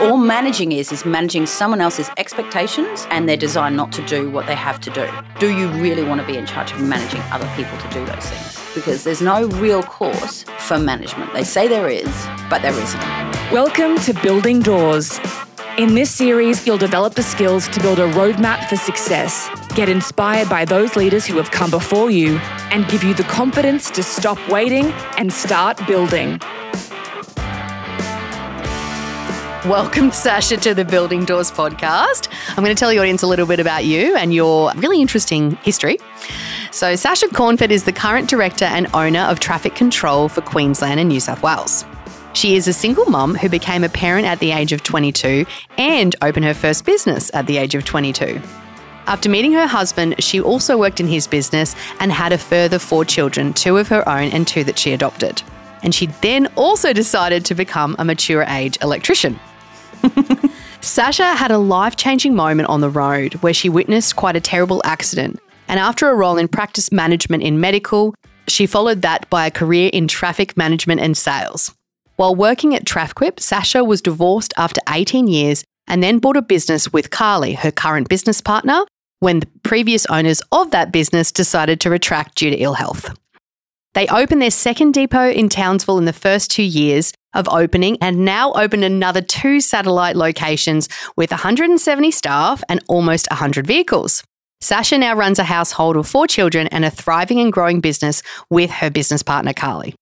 All managing is is managing someone else's expectations and their desire not to do what they have to do. Do you really want to be in charge of managing other people to do those things? Because there's no real course for management. They say there is, but there isn't. Welcome to Building Doors. In this series, you'll develop the skills to build a roadmap for success, get inspired by those leaders who have come before you, and give you the confidence to stop waiting and start building. Welcome, Sacha, to the Building Doors podcast. I'm going to tell the audience a little bit about you and your really interesting history. So, Sacha Cornford is the current director and owner of traffic control for Queensland and New South Wales. She is a single mum who became a parent at the age of 22 and opened her first business at the age of 22. After meeting her husband, she also worked in his business and had a further four children, two of her own and two that she adopted. And she then also decided to become a mature age electrician. Sacha had a life changing moment on the road where she witnessed quite a terrible accident. And after a role in practice management in medical, she followed that by a career in traffic management and sales. While working at Trafquip, Sacha was divorced after 18 years and then bought a business with Carly, her current business partner, when the previous owners of that business decided to retract due to ill health. They opened their second depot in Townsville in the first two years of opening and now opened another two satellite locations with 170 staff and almost 100 vehicles. Sacha now runs a household of four children and a thriving and growing business with her business partner, Carly.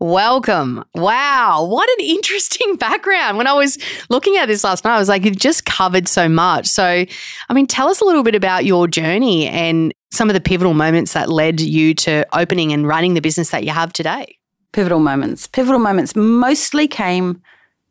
Welcome. Wow. What an interesting background. When I was looking at this last night, I was like, you've just covered so much. So, I mean, tell us a little bit about your journey and some of the pivotal moments that led you to opening and running the business that you have today. Pivotal moments. Pivotal moments mostly came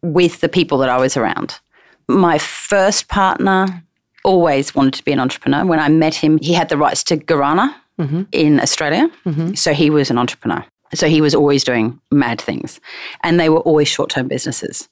with the people that I was around. My first partner always wanted to be an entrepreneur. When I met him, he had the rights to Guarana mm-hmm. in Australia. Mm-hmm. So he was an entrepreneur. So he was always doing mad things, and they were always short term businesses.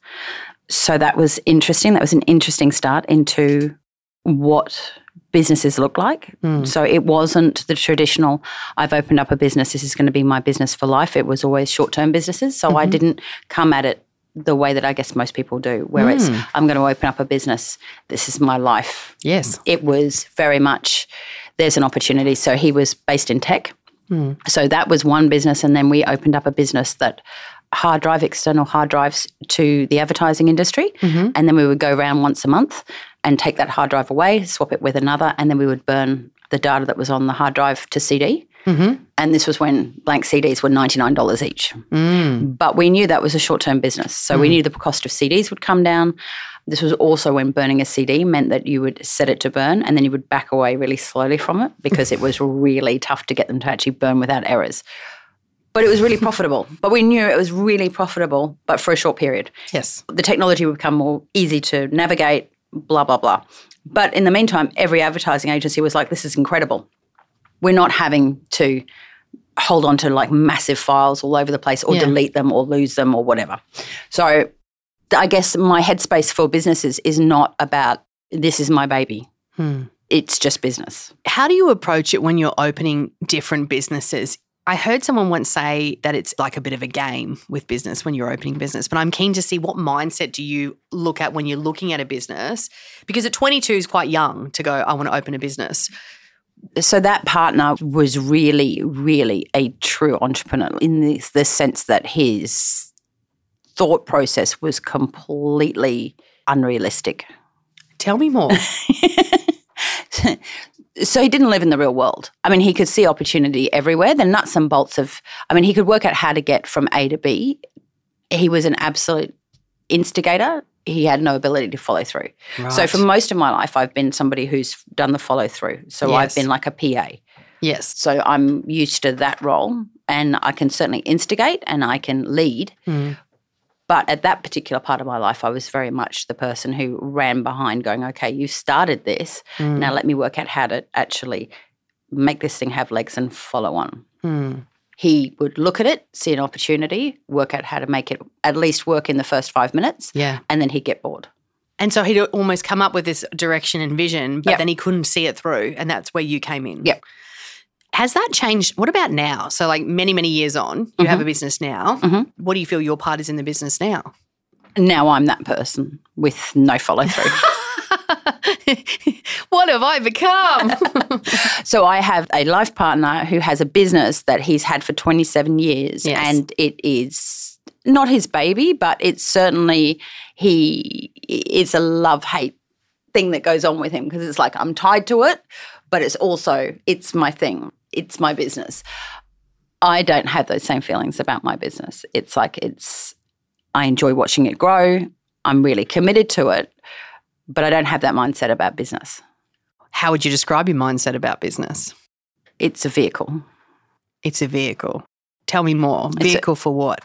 So that was interesting. That was an interesting start into what businesses look like. Mm. So it wasn't the traditional, I've opened up a business, this is going to be my business for life. It was always short term businesses. So mm-hmm. I didn't come at it the way that I guess most people do, where mm. it's, I'm going to open up a business, this is my life. Yes. It was very much, there's an opportunity. So he was based in tech. Mm. So that was one business. And then we opened up a business that hard drive, external hard drives to the advertising industry. Mm-hmm. And then we would go around once a month and take that hard drive away, swap it with another, and then we would burn the data that was on the hard drive to CD. Mm-hmm. And this was when blank CDs were $99 each. Mm. But we knew that was a short term business. So mm. we knew the cost of CDs would come down. This was also when burning a CD meant that you would set it to burn and then you would back away really slowly from it because it was really tough to get them to actually burn without errors. But it was really profitable. But we knew it was really profitable, but for a short period. Yes. The technology would become more easy to navigate, blah, blah, blah. But in the meantime, every advertising agency was like, this is incredible. We're not having to hold on to like massive files all over the place or yeah. delete them or lose them or whatever. So I guess my headspace for businesses is not about this is my baby. Hmm. It's just business. How do you approach it when you're opening different businesses? I heard someone once say that it's like a bit of a game with business when you're opening business, but I'm keen to see what mindset do you look at when you're looking at a business? Because at 22 is quite young to go, I want to open a business. So that partner was really, really a true entrepreneur in the, the sense that his thought process was completely unrealistic. Tell me more. so he didn't live in the real world. I mean, he could see opportunity everywhere. The nuts and bolts of, I mean, he could work out how to get from A to B. He was an absolute instigator. He had no ability to follow through. Right. So for most of my life, I've been somebody who's done the follow through. So yes. I've been like a PA. Yes. So I'm used to that role and I can certainly instigate and I can lead. Mm. But at that particular part of my life, I was very much the person who ran behind, going, okay, you started this. Mm. Now let me work out how to actually make this thing have legs and follow on. Mm. He would look at it, see an opportunity, work out how to make it at least work in the first five minutes. Yeah. And then he'd get bored. And so he'd almost come up with this direction and vision, but yep. then he couldn't see it through. And that's where you came in. Yep. Has that changed? What about now? So, like many, many years on, you mm-hmm. have a business now. Mm-hmm. What do you feel your part is in the business now? Now I'm that person with no follow through. what have I become? so I have a life partner who has a business that he's had for 27 years Yes. and it is not his baby, but it's certainly he it's a love hate thing that goes on with him because it's like I'm tied to it, but it's also it's my thing. It's my business. I don't have those same feelings about my business. It's like it's I enjoy watching it grow. I'm really committed to it, but I don't have that mindset about business. How would you describe your mindset about business? It's a vehicle. It's a vehicle. Tell me more. a- Vehicle for what?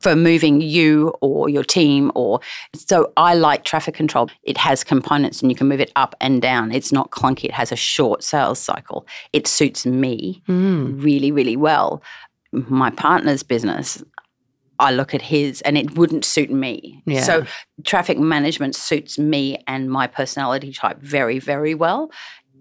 For moving you or your team or so I like traffic control. It has components and you can move it up and down. It's not clunky. It has a short sales cycle. It suits me Mm. really, really well. My partner's business, I look at his and it wouldn't suit me. Yeah. So traffic management suits me and my personality type very, very well.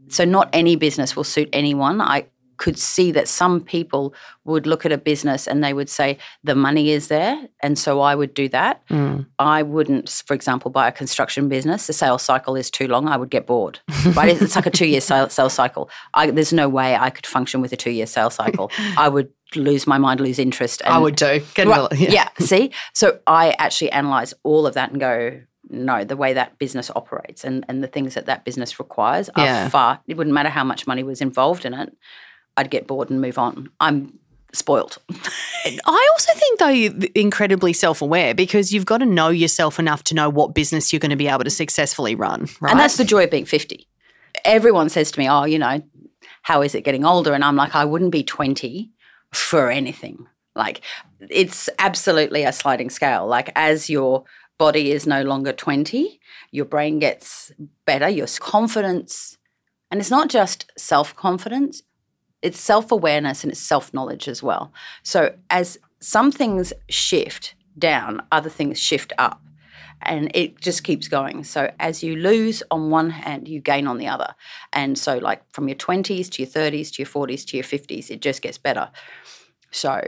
So not any business will suit anyone. I could see that some people would look at a business and they would say the money is there and so I would do that. Mm. I wouldn't, for example, buy a construction business. The sales cycle is too long. I would get bored. Right? it's like a two-year sales, sales cycle. I, there's no way I could function with a two-year sales cycle. I would lose my mind, lose interest. I would do. Right, yeah. yeah. See, so I actually analyze all of that and go, no, the way that business operates and and the things that that business requires are Yeah. far. It wouldn't matter how much money was involved in it. I'd get bored and move on. I'm spoiled. I also think though you're incredibly self-aware because you've got to know yourself enough to know what business you're going to be able to successfully run, right? And that's the joy of being 50. Everyone says to me, oh, you know, how is it getting older? And I'm like, I wouldn't be 20 for anything. Like, it's absolutely a sliding scale. Like, as your body is no longer 20, your brain gets better, your confidence, and it's not just self confidence, it's self awareness and it's self knowledge as well. So, as some things shift down, other things shift up and it just keeps going. So as you lose on one hand, you gain on the other. And so like from your 20s to your 30s to your 40s to your 50s, it just gets better. So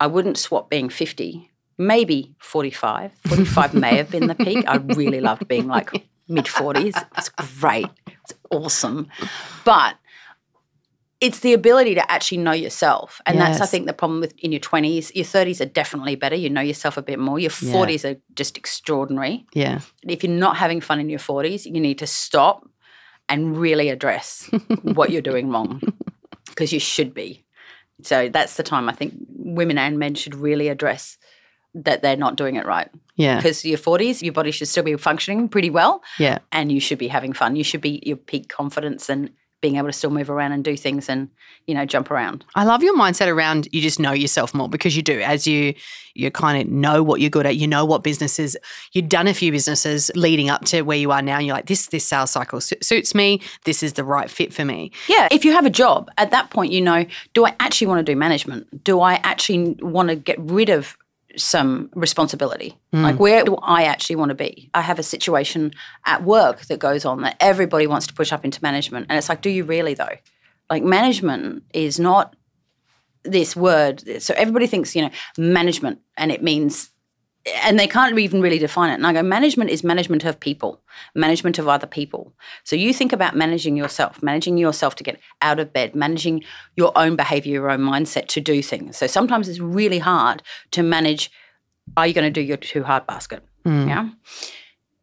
I wouldn't swap being 50, maybe 45. 45 may have been the peak. I really loved being like mid 40s. It's great. It's awesome. But it's the ability to actually know yourself. And that's, I think, the problem with in your 20s. Your 30s are definitely better. You know yourself a bit more. Your Yeah. 40s are just extraordinary. yeah. If you're not having fun in your 40s, you need to stop and really address what you're doing wrong because you should be. So that's the time I think women and men should really address that they're not doing it right. Yeah. Because your 40s, your body should still be functioning pretty well Yeah. and you should be having fun. You should be your peak confidence and being able to still move around and do things and, you know, jump around. I love your mindset around you just know yourself more because you do. As you you kind of know what you're good at, you know what businesses you've done a few businesses leading up to where you are now. And you're like, this this sales cycle su- suits me. This is the right fit for me. Yeah, if you have a job, at that point, you know, do I actually want to do management? Do I actually want to get rid of some responsibility? Hmm. Like, where do I actually want to be? I have a situation at work that goes on that everybody wants to push up into management. And it's like, do you really, though? Like, management is not this word. So everybody thinks, you know, management, and it means and they can't even really define it. And I go, management is management of people, management of other people. So you think about managing yourself, managing yourself to get out of bed, managing your own behavior, your own mindset to do things. So sometimes it's really hard to manage. Are you going to do your too hard basket? Hmm. Yeah.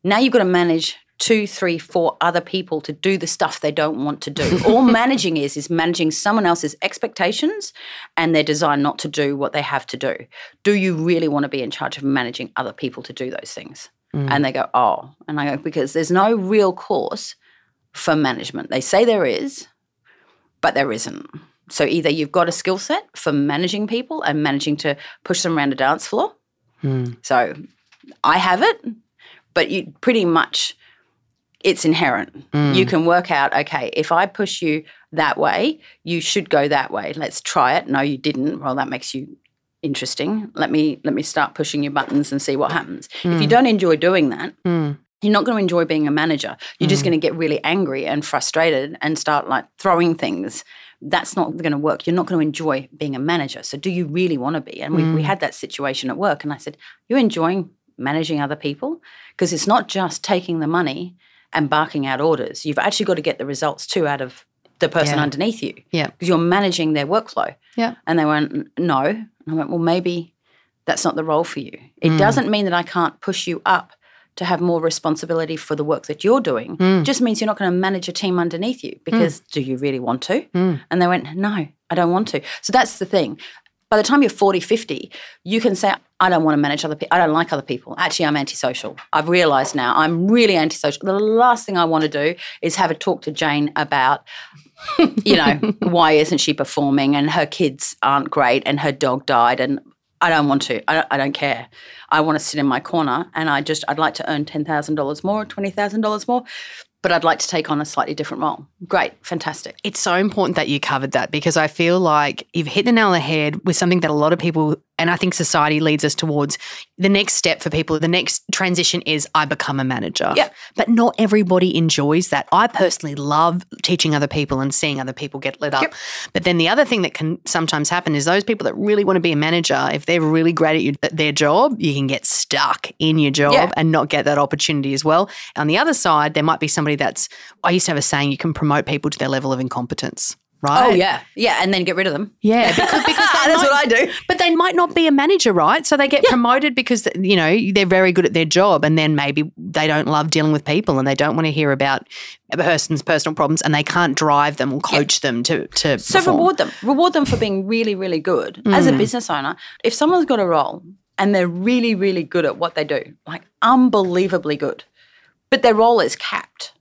Now you've got to manage two, three, four other people to do the stuff they don't want to do. All managing is is managing someone else's expectations and their desire not to do what they have to do. Do you really want to be in charge of managing other people to do those things? Mm. And they go, oh, and I go because there's no real course for management. They say there is, but there isn't. So either you've got a skill set for managing people and managing to push them around a dance floor. Hmm. So I have it, but you pretty much it's inherent. Mm. You can work out, okay, if I push you that way, you should go that way. Let's try it. No, you didn't. Well, that makes you interesting. Let me let me start pushing your buttons and see what happens. If you mm. don't enjoy doing that, mm. you're not going to enjoy being a manager. You're just going to get really angry and frustrated and start like throwing things. That's not going to work. You're not going to enjoy being a manager. So, do you really want to be? And we, we had that situation at work, and I said, You're enjoying managing other people because it's not just taking the money and barking out orders. You've actually got to get the results too out of the person Yeah. underneath you Yeah. because you're managing their workflow. Yeah. And they went, no. And I went, well, maybe that's not the role for you. It mm. doesn't mean that I can't push you up to have more responsibility for the work that you're doing. Mm. It just means you're not going to manage a team underneath you because mm. do you really want to? And they went, no, I don't want to. So that's the thing. By the time you're 40, 50, you can say, I don't want to manage other people. I don't like other people. Actually, I'm antisocial. I've realized now I'm really antisocial. The last thing I want to do is have a talk to Jane about you know, why isn't she performing? And her kids aren't great, and her dog died, and I don't want to. I don't, I don't care. I want to sit in my corner, and I just I'd like to earn ten thousand dollars more, twenty thousand dollars more, but I'd like to take on a slightly different role. Great, fantastic. It's so important that you covered that because I feel like you've hit the nail on the head with something that a lot of people, and I think society leads us towards the next step for people. The next transition is I become a manager. Yeah. But not everybody enjoys that. I personally love teaching other people and seeing other people get lit up. Yep. But then the other thing that can sometimes happen is those people that really want to be a manager, if they're really great at your, at their job, you can get stuck in your job Yeah. and not get that opportunity as well. On the other side, there might be somebody that's, I used to have a saying, you can promote people to their level of incompetence. Oh, right. Oh yeah, yeah, and then get rid of them. Yeah, because, because That's might- what I do. But they might not be a manager, right? So they get promoted because you know they're very good at their job, and then maybe they don't love dealing with people, and they don't want to hear about a person's personal problems, and they can't drive them or coach them to to. So perform. reward them. Reward them for being really, really good. As a mm. business owner, if someone's got a role and they're really, really good at what they do, like unbelievably good, but their role is capped,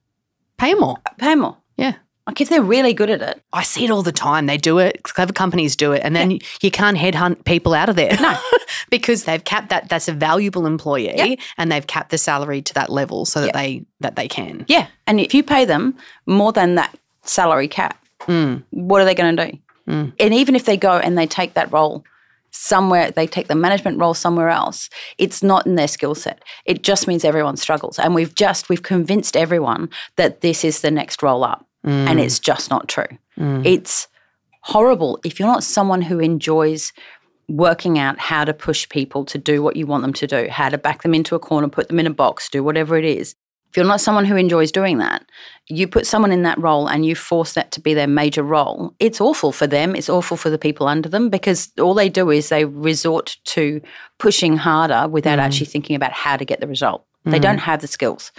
Pay more. pay more. Yeah. Like if they're really good at it, I see it all the time. They do it. Clever companies do it, and then you can't headhunt people out of there. No, because they've capped that. That's a valuable employee, Yep. and they've capped the salary to that level so that Yep. they that they can. yeah. And if you pay them more than that salary cap, mm. what are they going to do? Mm. And even if they go and they take that role somewhere, they take the management role somewhere else, it's not in their skill set. It just means everyone struggles. And we've just, we've convinced everyone that this is the next roll up. And mm. it's just not true. Mm. It's horrible if you're not someone who enjoys working out how to push people to do what you want them to do, how to back them into a corner, put them in a box, do whatever it is. If you're not someone who enjoys doing that, you put someone in that role and you force that to be their major role, it's awful for them. It's awful for the people under them because all they do is they resort to pushing harder without mm. actually thinking about how to get the result. They don't have the skills.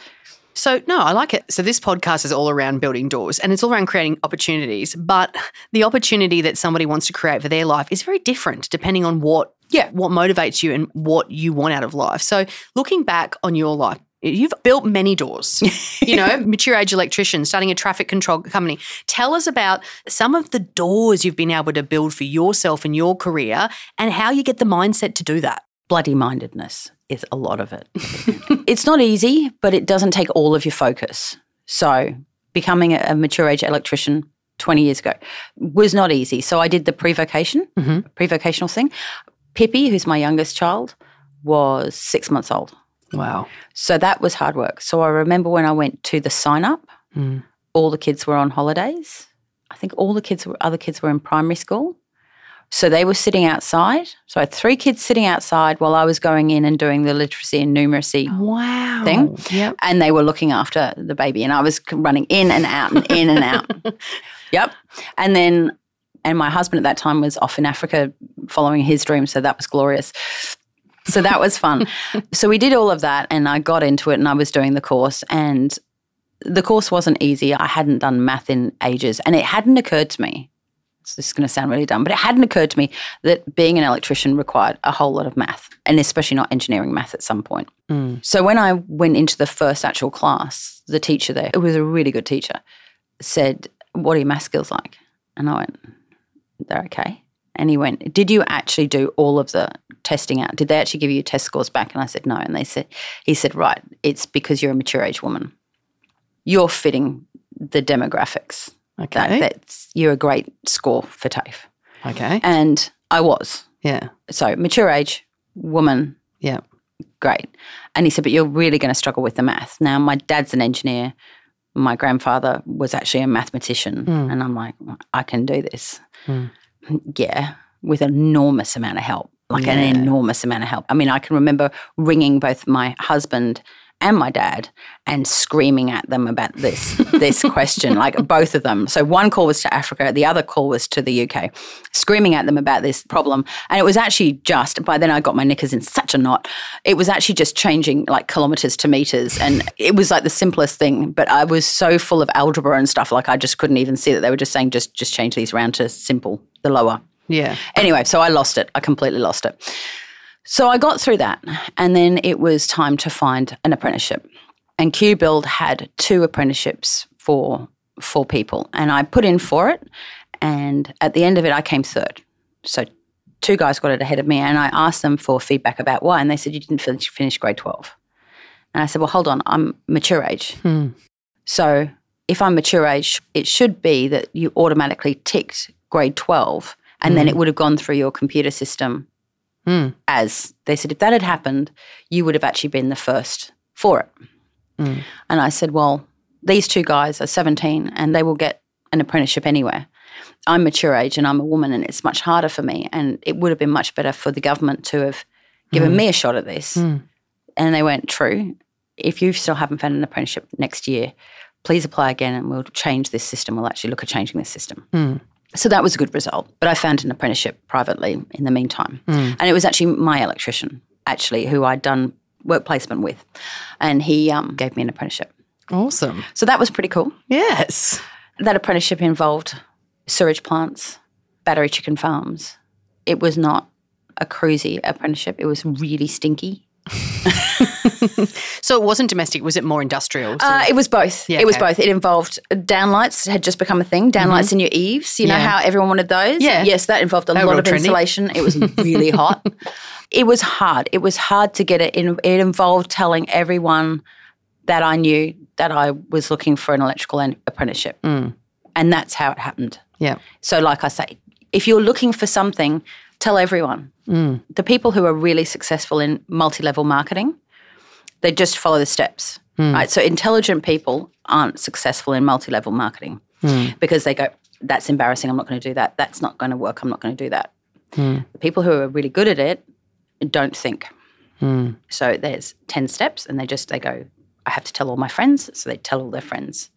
So, no, I like it. So, this podcast is all around building doors and it's all around creating opportunities. But the opportunity that somebody wants to create for their life is very different depending on what, Yeah. what motivates you and what you want out of life. So, looking back on your life, you've built many doors, you know, mature age electrician, starting a traffic control company. Tell us about some of the doors you've been able to build for yourself and your career and how you get the mindset to do that. bloody mindedness is a lot of it. it's not easy, but it doesn't take all of your focus. So, becoming a, mature age electrician 20 years ago was not easy. So, I did the pre vocation, pre vocational thing. Pippi, who's my youngest child, was six months old. Wow. So, that was hard work. So, I remember when I went to the sign up, Mm. all the kids were on holidays. I think all the kids were, other kids were in primary school. So they were sitting outside. So I had three kids sitting outside while I was going in and doing the literacy and numeracy oh, Wow. Thing. Yep. and they were looking after the baby and I was running in and out and in and out. Yep. And then and my husband at that time was off in Africa following his dream, so that was glorious. So that was fun. so we did all of that and I got into it and I was doing the course and the course wasn't easy. I hadn't done math in ages and it hadn't occurred to me. This is going to sound really dumb, but it hadn't occurred to me that being an electrician required a whole lot of math, and especially not engineering math at some point. Mm. So when I went into the first actual class, the teacher there, it was a really good teacher, said, What are your math skills like? And I went, They're okay. And he went, Did you actually do all of the testing out? Did they actually give you test scores back? And I said, No. And they said, He said, Right, it's because you're a mature age woman. You're fitting the demographics. Okay. That, that's you're a great score for TAFE. okay. And I was. Yeah. So mature age, woman, Yeah. great. And he said, but you're really going to struggle with the math. Now, my dad's an engineer. My grandfather was actually a mathematician. Hmm. And I'm like, I can do this. Hmm. Yeah, with an enormous amount of help. like an enormous amount of help. I mean, I can remember ringing both my husband and my dad and screaming at them about this this question like both of them so one call was to africa the other call was to the uk screaming at them about this problem and it was actually just by then i got my knickers in such a knot it was actually just changing like kilometers to meters and it was like the simplest thing but i was so full of algebra and stuff like i just couldn't even see that they were just saying just just change these around to simple the lower Yeah. Anyway, so I lost it. I completely lost it. So I got through that. And then it was time to find an apprenticeship. And Q Build had two apprenticeships for for people. And I put in for it. And at the end of it, I came third. So two guys got it ahead of me. And I asked them for feedback about why. And they said, You didn't finish, finish grade 12. And I said, Well, hold on, I'm mature age. Hmm. So if I'm mature age, it should be that you automatically ticked grade 12 and then hmm. it would have gone through your computer system Hmm. as they said, if that had happened, you would have actually been the first for it. Hmm. And I said, well, these two guys are 17 and they will get an apprenticeship anywhere. I'm mature age and I'm a woman and it's much harder for me. And it would have been much better for the government to have given hmm. me a shot at this. And they went, true. If you still haven't found an apprenticeship next year, please apply again and we'll change this system. We'll actually look at changing this system. So that was a good result. But I found an apprenticeship privately in the meantime. And it was actually my electrician, actually, who I'd done work placement with. And he um, gave me an apprenticeship. Awesome. So that was pretty cool. Yes. That apprenticeship involved sewage plants, battery chicken farms. It was not a cruisy apprenticeship. It was really stinky. So it wasn't domestic. Was it more industrial? So- Uh, it was both. Yeah, it was okay. both. It involved downlights had just become a thing. Downlights in your eaves. You know how everyone wanted those. Yeah. Yes, that involved a They lot of trendy. insulation. It was really hot. It was hard. It was hard to get it. in. It involved telling everyone that I knew that I was looking for an electrical en- apprenticeship, Mm. and that's how it happened. yeah. So, like I say, if you're looking for something, tell everyone. Mm. The people who are really successful in multi level marketing, they just follow the steps. Mm. Right. So, intelligent people aren't successful in multi level marketing Mm. because they go, that's embarrassing. I'm not going to do that. That's not going to work. I'm not going to do that. Mm. The people who are really good at it don't think. So, there's 10 steps, and they just, they go, I have to tell all my friends. So, they tell all their friends.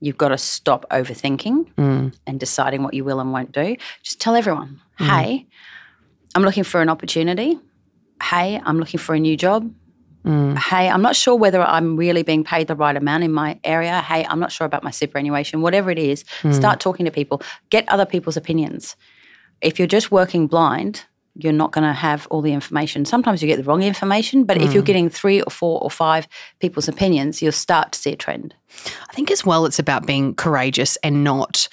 You've got to stop overthinking and deciding what you will and won't do. Just tell everyone, hey, I'm looking for an opportunity. Hey, I'm looking for a new job. Mm. Hey, I'm not sure whether I'm really being paid the right amount in my area. Hey, I'm not sure about my superannuation. Whatever it is, mm. start talking to people. Get other people's opinions. If you're just working blind, you're not going to have all the information. Sometimes you get the wrong information, but if you're mm. getting three or four or five people's opinions, you'll start to see a trend. I think as well it's about being courageous and not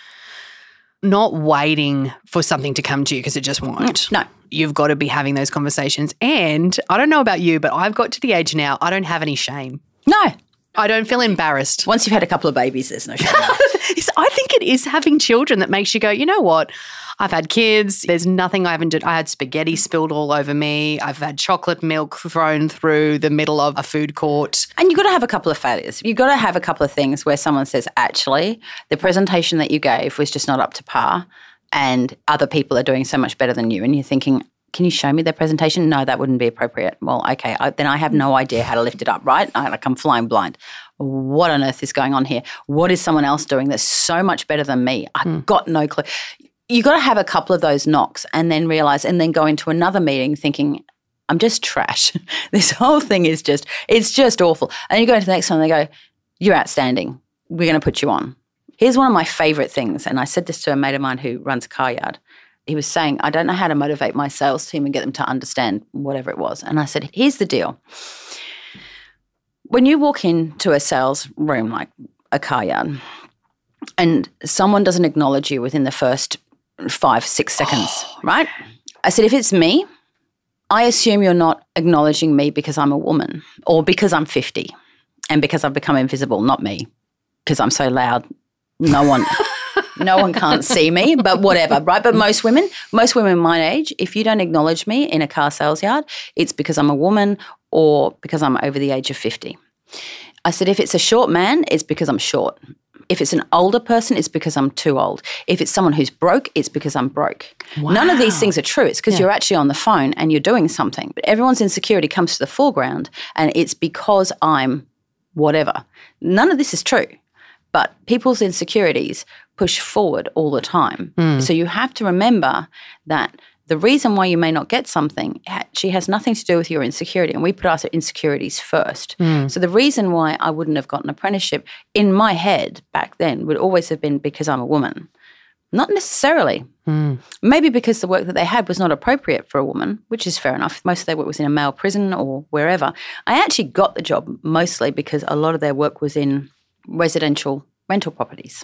not waiting for something to come to you because it just won't. No. You've got to be having those conversations. And I don't know about you, but I've got to the age now, I don't have any shame. No. I don't feel embarrassed. Once you've had a couple of babies, there's no shame. I think it is having children that makes you go, you know what? I've had kids. There's nothing I haven't done. I had spaghetti spilled all over me. I've had chocolate milk thrown through the middle of a food court. And you've got to have a couple of failures. You've got to have a couple of things where someone says, actually, the presentation that you gave was just not up to par, and other people are doing so much better than you. And you're thinking, can you show me their presentation? No, that wouldn't be appropriate. Well, okay, I, then I have no idea how to lift it up, right? I, like I'm flying blind. What on earth is going on here? What is someone else doing that's so much better than me? I've hmm. got no clue. You got to have a couple of those knocks and then realize, and then go into another meeting thinking, I'm just trash. this whole thing is just, it's just awful. And you go into the next one and they go, You're outstanding. We're going to put you on. Here's one of my favorite things. And I said this to a mate of mine who runs a car yard. He was saying, I don't know how to motivate my sales team and get them to understand whatever it was. And I said, Here's the deal. When you walk into a sales room like a car yard and someone doesn't acknowledge you within the first five, six seconds, right? I said, If it's me, I assume you're not acknowledging me because I'm a woman or because I'm 50 and because I've become invisible, not me, because I'm so loud. No one, no one can't see me, but whatever, right? But most women, most women my age, if you don't acknowledge me in a car sales yard, it's because I'm a woman or because I'm over the age of 50. I said, if it's a short man, it's because I'm short. If it's an older person, it's because I'm too old. If it's someone who's broke, it's because I'm broke. None of these things are true. It's because you're actually on the phone and you're doing something. But everyone's insecurity comes to the foreground and it's because I'm whatever. None of this is true. But people's insecurities push forward all the time. Hmm. So you have to remember that the reason why you may not get something actually has nothing to do with your insecurity. And we put our insecurities first. Hmm. So the reason why I wouldn't have got an apprenticeship in my head back then would always have been because I'm a woman. Not necessarily. Hmm. Maybe because the work that they had was not appropriate for a woman, which is fair enough. Most of their work was in a male prison or wherever. I actually got the job mostly because a lot of their work was in residential rental properties.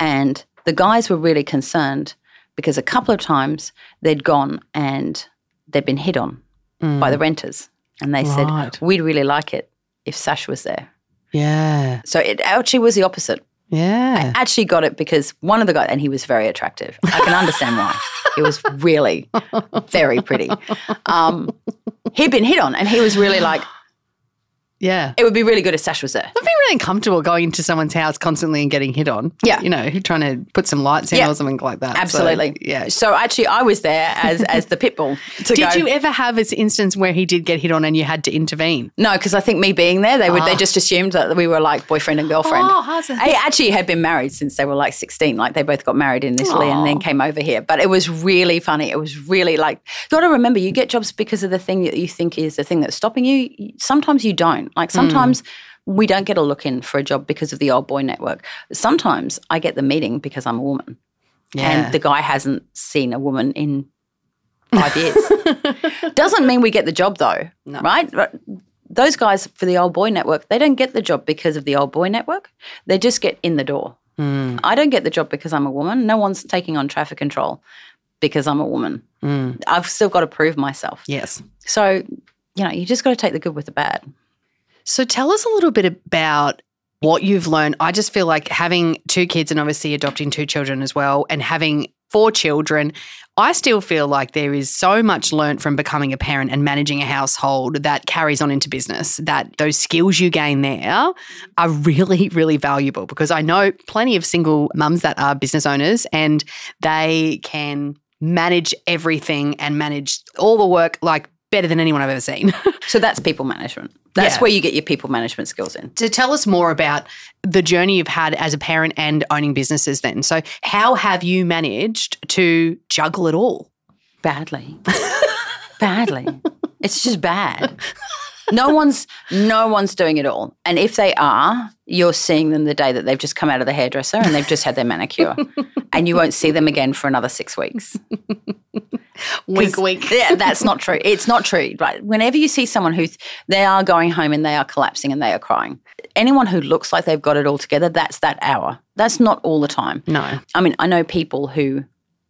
And the guys were really concerned because a couple of times they'd gone and they'd been hit on by the renters. And they Right. said, We'd really like it if Sash was there. Yeah. So it actually was the opposite. Yeah. Actually got it because one of the guys, and he was very attractive. I can understand why. He was really very pretty. Um, he'd been hit on, and he was really like, Yeah. it would be really good if Sash was there. I'd be really uncomfortable going into someone's house constantly and getting hit on. Yeah. You know, trying to put some lights in Yeah. or something like that. So, Absolutely. yeah. So actually, I was there as as the pit bull. Did go, you ever have an instance where he did get hit on and you had to intervene? No, because I think me being there, they would they ah. just assumed that we were like boyfriend and girlfriend. Oh, how's that? They actually had been married since they were like sixteen. Like they both got married in Italy and then came over here. But it was really funny. It was really like you got to remember you get jobs because of the thing that you think is the thing that's stopping you. Sometimes you don't. Like sometimes. Hmm. We don't get a look in for a job because of the old boy network. Sometimes I get the meeting because I'm a woman. and the guy hasn't seen a woman in five years. Doesn't mean we get the job though, right? But Those guys for the old boy network, they don't get the job because of the old boy network. They just get in the door. Hmm. I don't get the job because I'm a woman. No one's taking on traffic control because I'm a woman. Hmm. I've still got to prove myself. yes. So, you know, you just got to take the good with the bad. So tell us a little bit about what you've learned. I just feel like having two kids and obviously adopting two children as well and having four children, I still feel like there is so much learnt from becoming a parent and managing a household that carries on into business. That those skills you gain there are really, really valuable because I know plenty of single mums that are business owners and they can manage everything and manage all the work like better than anyone I've ever seen. So that's people management. That's Yeah. where you get your people management skills in. to tell us more about the journey you've had as a parent and owning businesses then. So, how have you managed to juggle it all? badly badly it's just bad no one's no one's doing it all and if they are you're seeing them the day that they've just come out of the hairdresser and they've just had their manicure and you won't see them again for another six weeks Wink, wink. yeah that's not true it's not true right whenever you see someone who they are going home and they are collapsing and they are crying anyone who looks like they've got it all together that's that hour that's not all the time No. I mean, I know people who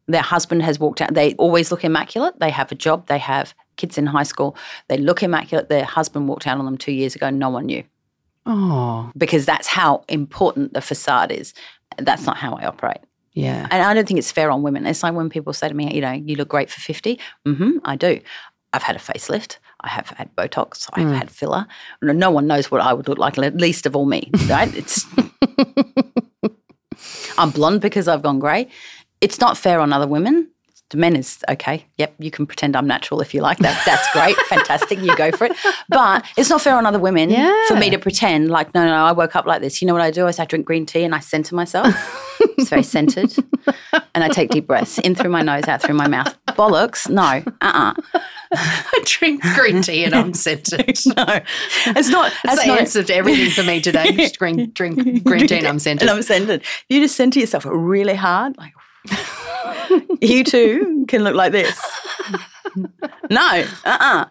their husband has walked out. They always look immaculate. They have a job. They have kids in high school. They look immaculate. Their husband walked out on them two years ago. No one knew Oh, because that's how important the facade is. That's not how I operate. Yeah. And I don't think it's fair on women. It's like when people say to me, you know, you look great for 50. Mm-hmm, I do. I've had a facelift. I have had Botox. I've had filler. No one knows what I would look like, le- least of all me, right? It's I'm blonde because I've gone grey. It's not fair on other women. To men is okay. Yep, you can pretend I'm natural if you like that. That's great, fantastic. You go for it. But it's not fair on other women yeah. for me to pretend like, no, no, I woke up like this. You know what I do? I say I drink green tea and I center myself. it's very centered. and I take deep breaths in through my nose, out through my mouth. Bollocks, no, uh, uh I drink green tea and I'm centered. no, it's not. That's That's the not answer to everything for me today. Just drink, drink green tea and I'm centered. and I'm centered. You just center yourself really hard, like you too can look like this. no, uh-uh.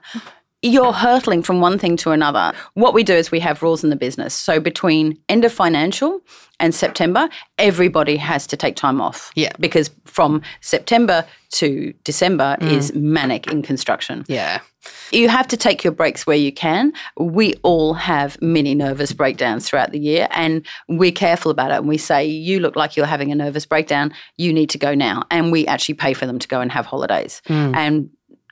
You're hurtling from one thing to another. What we do is we have rules in the business. So between end of financial and September, everybody has to take time off. Yeah. Because from September to December mm. is manic in construction. yeah. You have to take your breaks where you can. We all have mini nervous breakdowns throughout the year, and we're careful about it. And we say, You look like you're having a nervous breakdown. You need to go now. And we actually pay for them to go and have holidays. Mm. And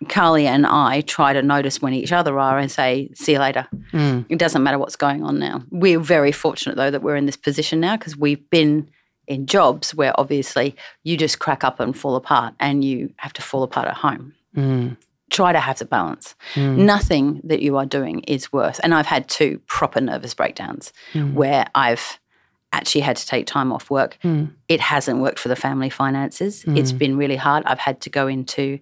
Carly and I try to notice when each other are and say, see you later. Mm. It doesn't matter what's going on now. We're very fortunate, though, that we're in this position now because we've been in jobs where obviously you just crack up and fall apart and you have to fall apart at home. Mm. Try to have the balance. Mm. Nothing that you are doing is worth, and I've had two proper nervous breakdowns where I've actually had to take time off work. It hasn't worked for the family finances. It's been really hard. I've had to go into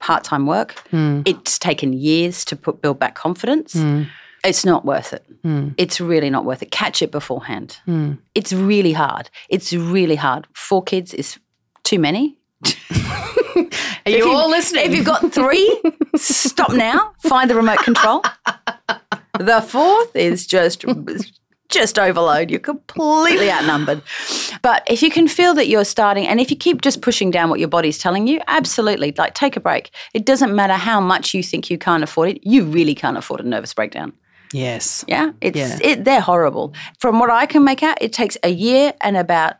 part time work. Hmm. It's taken years to put build back confidence. Hmm. It's not worth it. Hmm. It's really not worth it. Catch it beforehand. It's really hard. It's really hard. Four kids is too many. Are you all listening? If you've got three, stop now. Find the remote control. The fourth is just just overload. You're completely outnumbered. But if you can feel that you're starting, and if you keep just pushing down what your body's telling you, absolutely, like take a break. It doesn't matter how much you think you can't afford it. You really can't afford a nervous breakdown. yes. Yeah, it's Yeah. It, they're horrible. From what I can make out, it takes a year and about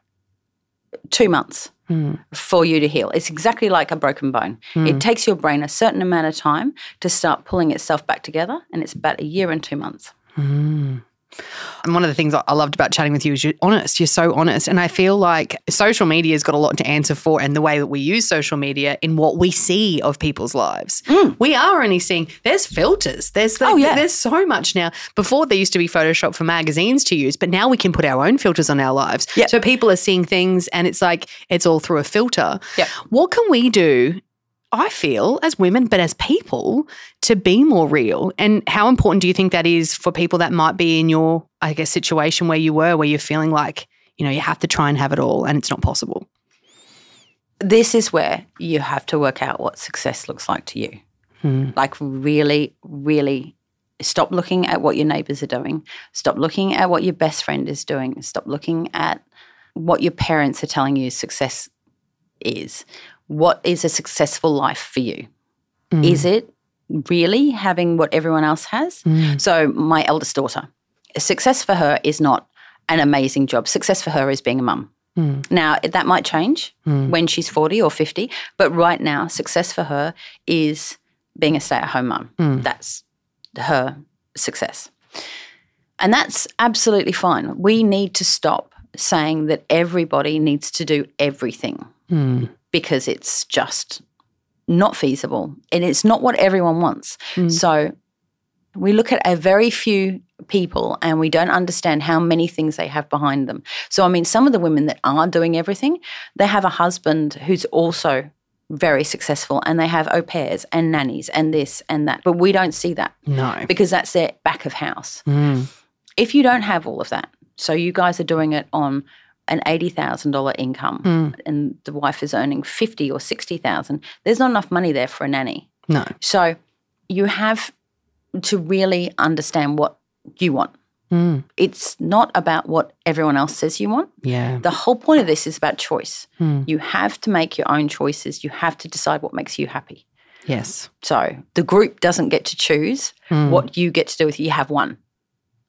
two months hmm. for you to heal. It's exactly like a broken bone. Hmm. It takes your brain a certain amount of time to start pulling itself back together, and it's about a year and two months. Hmm. And one of the things I loved about chatting with you is you're honest. You're so honest. And I feel like social media has got a lot to answer for and the way that we use social media in what we see of people's lives. Hmm. We are only seeing there's filters. There's Oh, yeah. there's so much now. Before there used to be Photoshop for magazines to use, but now we can put our own filters on our lives. Yep. So people are seeing things and it's like it's all through a filter. Yep. What can we do I feel as women, but as people, to be more real. And how important do you think that is for people that might be in your, I guess, situation where you were, where you're feeling like, you know, you have to try and have it all and it's not possible? This is where you have to work out what success looks like to you. Hmm. Like, really, really stop looking at what your neighbors are doing. Stop looking at what your best friend is doing. Stop looking at what your parents are telling you success is. What is a successful life for you? Mm. Is it really having what everyone else has? Mm. So, my eldest daughter, success for her is not an amazing job. Success for her is being a mum. Mm. Now, that might change when she's 40 or 50, but right now, success for her is being a stay at home mum. That's her success. And that's absolutely fine. We need to stop saying that everybody needs to do everything because it's just not feasible and it's not what everyone wants. Hmm. So we look at a very few people and we don't understand how many things they have behind them. So, I mean, some of the women that are doing everything, they have a husband who's also very successful and they have au pairs and nannies and this and that. But we don't see that No. because that's their back of house. Hmm. If you don't have all of that, so you guys are doing it on an $80,000 income hmm. and the wife is earning 50 or 60,000, there's not enough money there for a nanny. No. So you have to really understand what you want. Hmm. It's not about what everyone else says you want. Yeah. The whole point of this is about choice. Hmm. You have to make your own choices. You have to decide what makes you happy. Yes. So the group doesn't get to choose what you get to do with you have one.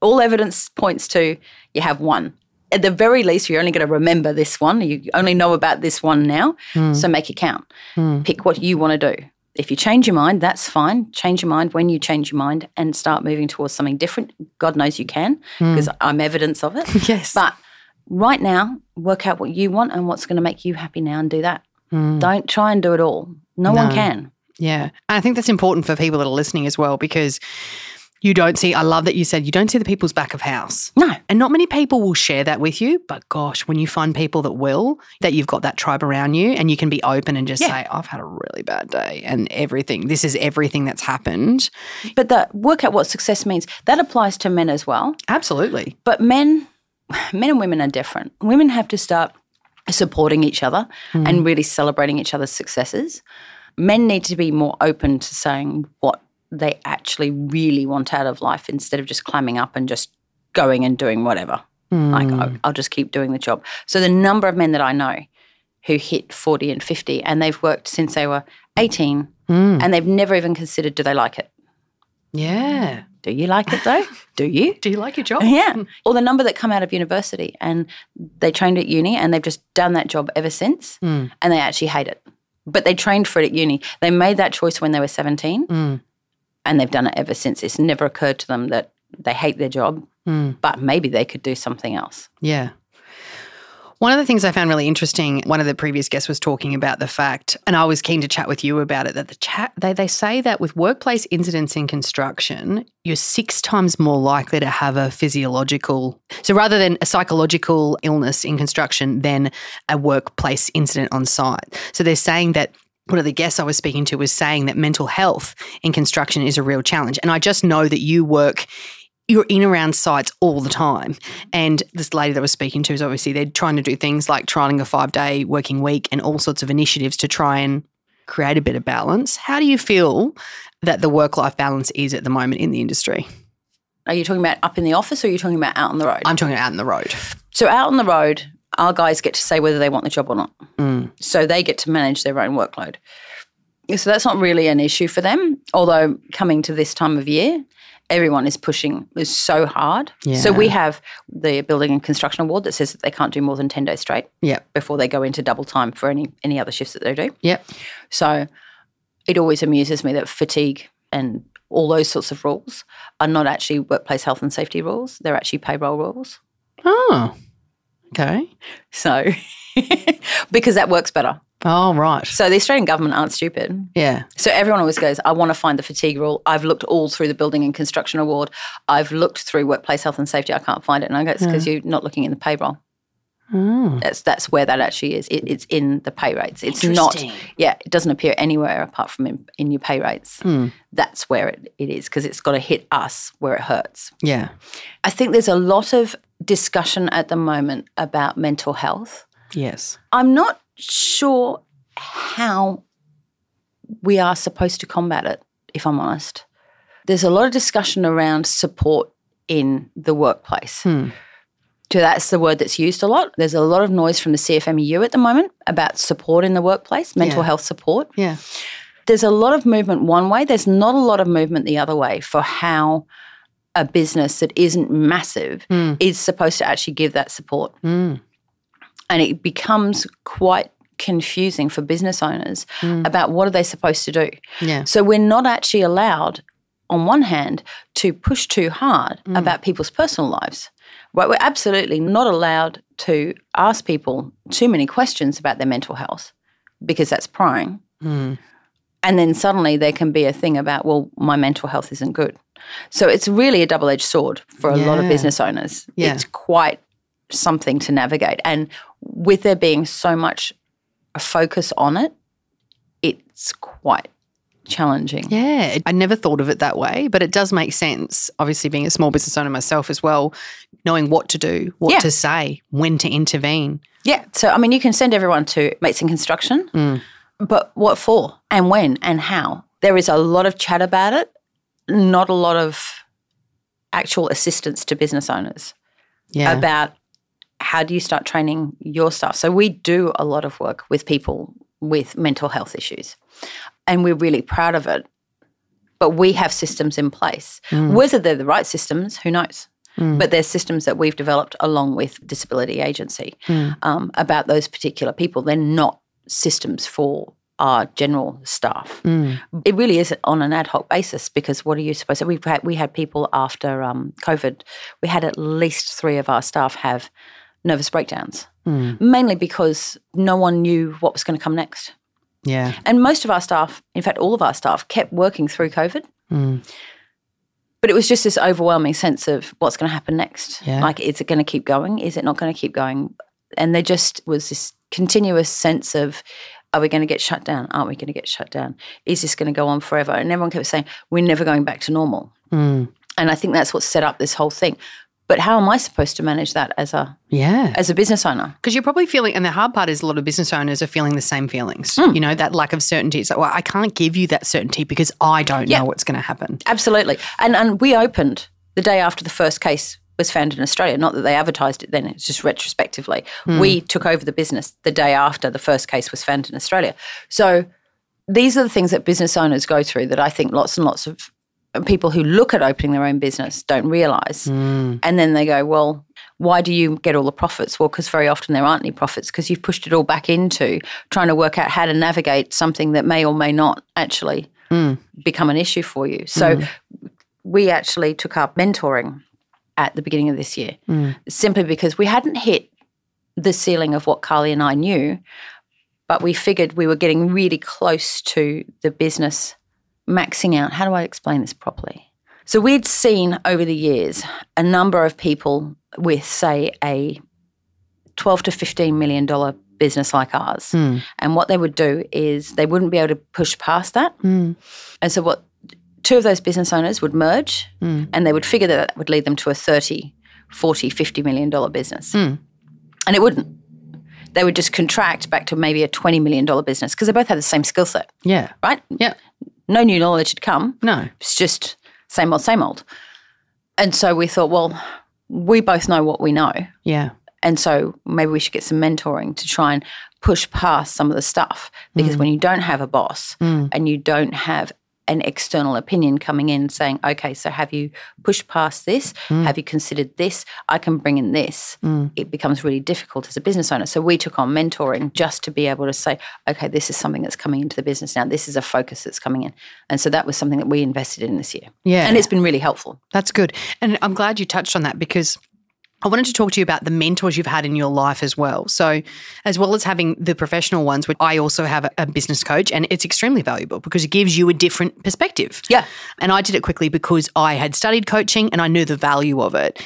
All evidence points to you have one. At the very least, you're only going to remember this one. You only know about this one now. Hmm. So make it count. Hmm. Pick what you want to do. If you change your mind, that's fine. Change your mind when you change your mind and start moving towards something different. God knows you can hmm. because I'm evidence of it. Yes. But right now, work out what you want and what's going to make you happy now and do that. Don't try and do it all. No, one can. Yeah. And I think that's important for people that are listening as well because you don't see, I love that you said you don't see the people's back of house. No. And not many people will share that with you. But gosh, when you find people that will, that you've got that tribe around you and you can be open and just Yeah. say, I've had a really bad day and everything, this is everything that's happened. But the work out what success means, that applies to men as well. Absolutely. But men, men and women are different. Women have to start supporting each other and hmm. really celebrating each other's successes. Men need to be more open to saying what they actually really want out of life instead of just climbing up and just going and doing whatever. Hmm. Like, I'll, I'll just keep doing the job. So, the number of men that I know who hit 40 and 50 and they've worked since they were 18 hmm. and they've never even considered do they like it? Yeah. Do you like it though? Do you? Do you like your job? Yeah. Or the number that come out of university and they trained at uni and they've just done that job ever since hmm. and they actually hate it. But they trained for it at uni. They made that choice when they were 17 Mm. And they've done it ever since. It's never occurred to them that they hate their job, Mm. but maybe they could do something else. Yeah. One of the things I found really interesting, one of the previous guests was talking about the fact, and I was keen to chat with you about it, that the chat they, they say that with workplace incidents in construction, you're six times more likely to have a physiological so rather than a psychological illness in construction than a workplace incident on site. So they're saying that one of the guests I was speaking to was saying that mental health in construction is a real challenge. And I just know that you work you're in around sites all the time. And this lady that I was speaking to is obviously they're trying to do things like trialing a five day working week and all sorts of initiatives to try and create a bit of balance. How do you feel that the work life balance is at the moment in the industry? Are you talking about up in the office or are you talking about out on the road? I'm talking out on the road. So out on the road, our guys get to say whether they want the job or not. Mm. So they get to manage their own workload. So that's not really an issue for them. Although coming to this time of year, everyone is pushing is so hard. So we have the building and construction award that says that they can't do more than ten days straight Yep. before they go into double time for any any other shifts that they do. Yep. So it always amuses me that fatigue and all those sorts of rules are not actually workplace health and safety rules. They're actually payroll rules. Oh. Okay. So because that works better. Oh, right. So the Australian government aren't stupid. Yeah. So everyone always goes, I want to find the fatigue rule. I've looked all through the building and construction award. I've looked through workplace health and safety. I can't find it. And I go, it's because you're not looking in the payroll. Oh. That's that's where that actually is. It, it's in the pay rates. It's not. Yeah, it doesn't appear anywhere apart from in, in your pay rates. Hmm. That's where it, it is because it's got to hit us where it hurts. Yeah. I think there's a lot of discussion at the moment about mental health. Yes. I'm not sure how we are supposed to combat it, if I'm honest. There's a lot of discussion around support in the workplace. Hmm. So that's the word that's used a lot. There's a lot of noise from the CFMEU at the moment about support in the workplace, mental Yeah. health support. Yeah. There's a lot of movement one way, there's not a lot of movement the other way for how a business that isn't massive Hmm. is supposed to actually give that support Mm. and it becomes quite confusing for business owners about what are they supposed to do. Yeah. So we're not actually allowed on one hand to push too hard about people's personal lives. Right? We're absolutely not allowed to ask people too many questions about their mental health because that's prying. And then suddenly there can be a thing about, well, my mental health isn't good. So it's really a double edged sword for a lot of business owners. Yeah. It's quite something to navigate. And with there being so much focus on it, it's quite challenging. Yeah, I never thought of it that way, but it does make sense. Obviously, being a small business owner myself as well, knowing what to do, what Yeah. to say, when to intervene. Yeah. So, I mean, you can send everyone to Mates in Construction, Mm. But what for and when and how? There is a lot of chat about it, not a lot of actual assistance to business owners Yeah. about how do you start training your staff. So, we do a lot of work with people with mental health issues, and we're really proud of it. But we have systems in place. Mm. Whether they're the right systems, who knows? But they're systems that we've developed along with Disability Agency Mm. um, about those particular people. They're not systems for our general staff. Mm. It really is on an ad hoc basis because what are you supposed to? We've had we had people after um, COVID. We had at least three of our staff have nervous breakdowns, Mm. mainly because no one knew what was going to come next. Yeah. And most of our staff, in fact, all of our staff, kept working through COVID. Mm. But it was just this overwhelming sense of what's going to happen next. Yeah. Like, is it going to keep going? Is it not going to keep going? And there just was this continuous sense of, are we going to get shut down? Aren't we going to get shut down? Is this going to go on forever? And everyone kept saying, we're never going back to normal. Mm. And I think that's what set up this whole thing. But how am I supposed to manage that as a Yeah. as a business owner? Because you're probably feeling, and the hard part is a lot of business owners are feeling the same feelings. Hmm. You know, that lack of certainty. It's like, well, I can't give you that certainty because I don't Yeah. know what's going to happen. Absolutely. And and we opened the day after the first case was found in Australia. Not that they advertised it then, it's just retrospectively. Hmm. We took over the business the day after the first case was found in Australia. So these are the things that business owners go through that I think lots and lots of people who look at opening their own business don't realize. Hmm. And then they go, well, why do you get all the profits? Well, because very often there aren't any profits because you've pushed it all back into trying to work out how to navigate something that may or may not actually hmm. become an issue for you. So we actually took up mentoring at the beginning of this year hmm. simply because we hadn't hit the ceiling of what Carly and I knew, but we figured we were getting really close to the business maxing out. How do I explain this properly? So we'd seen over the years a number of people with, say, a 12 to 15 million dollar business like ours. Hmm. And what they would do is they wouldn't be able to push past that. Hmm. And so what two of those business owners would merge hmm. and they would figure that that would lead them to a 30, 40, 50 million dollar business. Hmm. And it wouldn't. They would just contract back to maybe a $20 million business because they both had the same skill set, Yeah. right? Yeah. No new knowledge had come. No. It's just same old, same old. And so we thought, well, we both know what we know. Yeah. And so maybe we should get some mentoring to try and push past some of the stuff. Because hmm. when you don't have a boss and you don't have an external opinion coming in saying, okay, so have you pushed past this? Mm. Have you considered this? I can bring in this. Mm. It becomes really difficult as a business owner. So we took on mentoring just to be able to say, okay, this is something that's coming into the business now. This is a focus that's coming in. And so that was something that we invested in this year. Yeah. And it's been really helpful. That's good. And I'm glad you touched on that because I wanted to talk to you about the mentors you've had in your life as well. So, as well as having the professional ones, which I also have a, business coach, and it's extremely valuable because it gives you a different perspective. Yeah. And I did it quickly because I had studied coaching and I knew the value of it.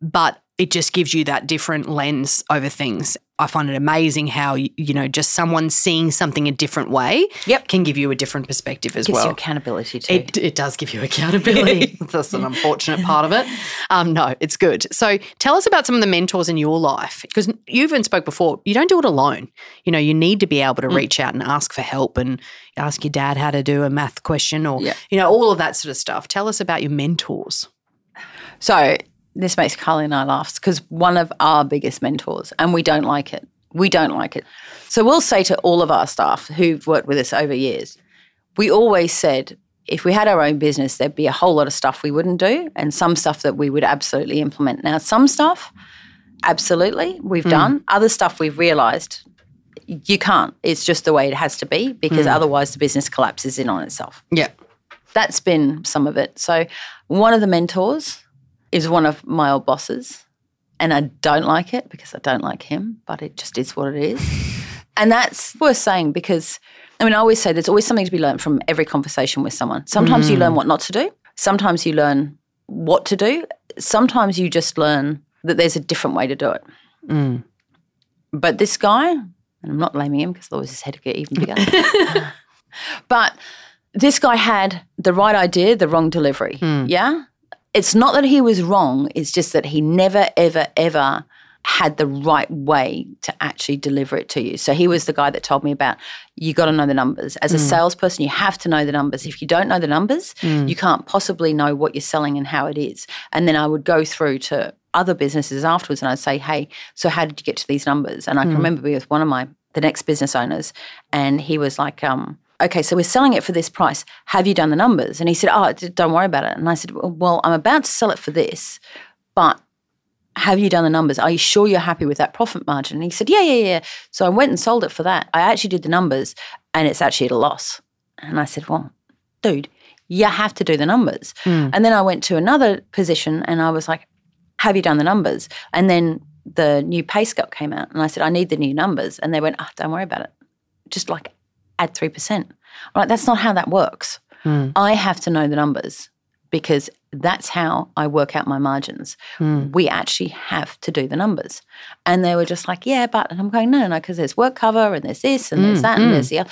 But it just gives you that different lens over things. I find it amazing how, you know, just someone seeing something a different way Yep. can give you a different perspective as Gives well. you accountability too. It, it does give you accountability. That's an unfortunate part of it. Um, no, it's good. So tell us about some of the mentors in your life because you even spoke before. You don't do it alone. You know, you need to be able to reach out and ask for help and ask your dad how to do a math question or Yeah. you know all of that sort of stuff. Tell us about your mentors. So this makes Carly and I laugh because one of our biggest mentors, and we don't like it. We don't like it. So we'll say to all of our staff who've worked with us over years, we always said if we had our own business, there'd be a whole lot of stuff we wouldn't do and some stuff that we would absolutely implement. Now, some stuff, absolutely, we've mm. done. Other stuff we've realized you can't. It's just the way it has to be because mm. otherwise the business collapses in on itself Yeah. that's been some of it. So, one of the mentors is one of my old bosses, and I don't like it because I don't like him, but it just is what it is. and that's worth saying because, I mean, I always say there's always something to be learned from every conversation with someone. Sometimes you mm. learn what not to do, sometimes you learn what to do, sometimes you just learn that there's a different way to do it. Mm. But this guy, and I'm not blaming him because otherwise his head would get even bigger. but this guy had the right idea, the wrong delivery. Hmm. Yeah. It's not that he was wrong, it's just that he never, ever, ever had the right way to actually deliver it to you. So he was the guy that told me about you got to know the numbers. As a mm. salesperson, you have to know the numbers. If you don't know the numbers, mm. you can't possibly know what you're selling and how it is. And then I would go through to other businesses afterwards and I'd say, hey, so how did you get to these numbers? And I can mm. remember being with one of my, the next business owners, and he was like, um, okay, so we're selling it for this price. Have you done the numbers? And he said, oh, don't worry about it. And I said, well, I'm about to sell it for this, but have you done the numbers? Are you sure you're happy with that profit margin? And he said, yeah, yeah, yeah. So I went and sold it for that. I actually did the numbers and it's actually at a loss. And I said, well, dude, you have to do the numbers. Hmm. And then I went to another position and I was like, have you done the numbers? And then the new pay scale came out and I said, I need the new numbers. And they went, oh, don't worry about it. Just like add 3%. I'm that's not how that works. Hmm. I have to know the numbers because that's how I work out my margins. Hmm. We actually have to do the numbers. And they were just like, yeah, but, and I'm going, no, no, no, because there's work cover and there's this and there's hmm, that and there's the other.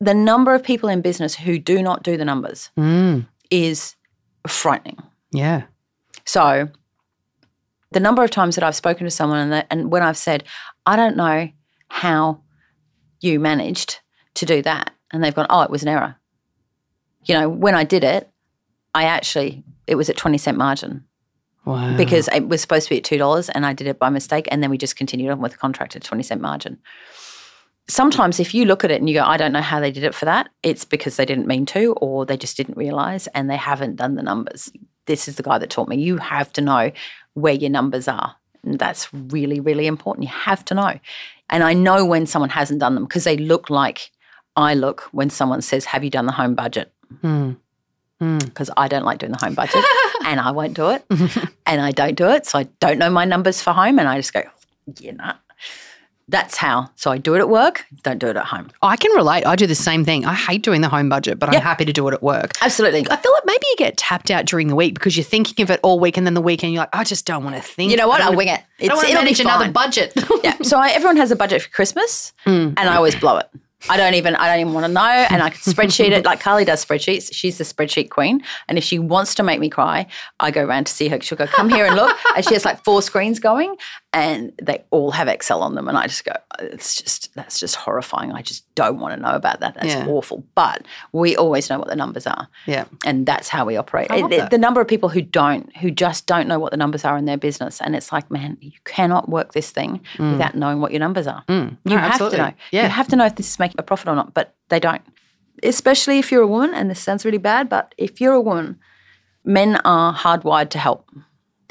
The number of people in business who do not do the numbers is frightening. Yeah. So, the number of times that I've spoken to someone and, that, and when I've said, I don't know how you managed to do that, and they've gone, oh, it was an error. You know, when I did it, I actually, it was at 20 cent margin Wow. because it was supposed to be at $2 and I did it by mistake. And then we just continued on with the contract at 20 cent margin. sometimes if you look at it and you go, I don't know how they did it for that, it's because they didn't mean to or they just didn't realize and they haven't done the numbers. This is the guy that taught me. You have to know where your numbers are. And that's really, really important. You have to know. And I know when someone hasn't done them because they look like I look when someone says, Have you done the home budget? Hmm. Hmm. Because I don't like doing the home budget and I won't do it. and I don't do it. So I don't know my numbers for home. And I just go, Yeah, nah. That's how. So I do it at work, don't do it at home. I can relate. I do the same thing. I hate doing the home budget, but Yeah. I'm happy to do it at work. Absolutely. I feel like maybe you get tapped out during the week because you're thinking of it all week, and then the weekend you're like, I just don't want to think. You know what? I I'll wanna- wing it. I It's, don't want to manage another budget. yeah. So I, everyone has a budget for Christmas, hmm. and I always blow it. I don't even. I don't even want to know. And I can spreadsheet it. Like Carly does spreadsheets. She's the spreadsheet queen. And if she wants to make me cry, I go around to see her. She'll go, "Come here and look." And she has like four screens going, and they all have Excel on them. And I just go, "It's just that's just horrifying. I just don't want to know about that. That's Yeah. awful." But we always know what the numbers are. yeah. and that's how we operate. It- the number of people who don't, who just don't know what the numbers are in their business, and it's like, man, you cannot work this thing without knowing what your numbers are. You Mm. No, have absolutely. to know. Yeah. You have to know if this is making a profit or not, but they don't. Especially if you're a woman, and this sounds really bad, but if you're a woman, men are hardwired to help.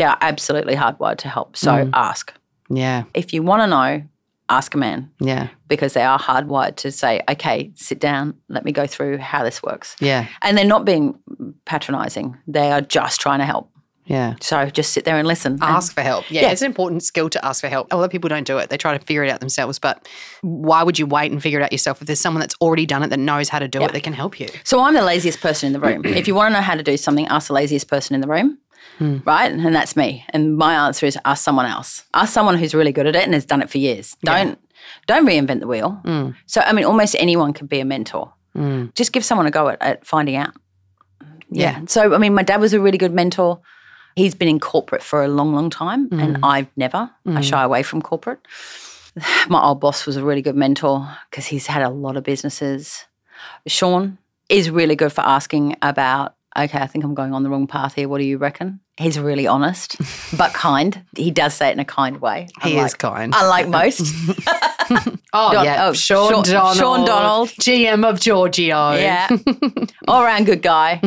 They are absolutely hardwired to help. So Mm. ask. Yeah. If you want to know, ask a man Yeah. because they are hardwired to say, okay, sit down, let me go through how this works. Yeah. And they're not being patronizing. They are just trying to help. Yeah. So just sit there and listen. And- Ask for help. Yeah, Yeah. it's an important skill to ask for help. A lot of people don't do it. They try to figure it out themselves. But why would you wait and figure it out yourself if there's someone that's already done it that knows how to do it that can help you? so I'm the laziest person in the room. if you want to know how to do something, ask the laziest person in the room. Hmm. Right? And that's me. And my answer is ask someone else. Ask someone who's really good at it and has done it for years. Don't don't reinvent the wheel. Hmm. So I mean almost anyone can be a mentor. Just give someone a go at, at finding out. Yeah. So I mean my dad was a really good mentor. He's been in corporate for a long, long time, and I've never. I shy away from corporate. My old boss was a really good mentor because he's had a lot of businesses. Sean is really good for asking about, okay, I think I'm going on the wrong path here. What do you reckon? He's really honest, but kind. He does say it in a kind way. He unlike- is kind. Unlike most. Oh, Don- yeah. oh, Sean, Sean- Donald. Sean Donald. GM of Giorgio. yeah. All around good guy.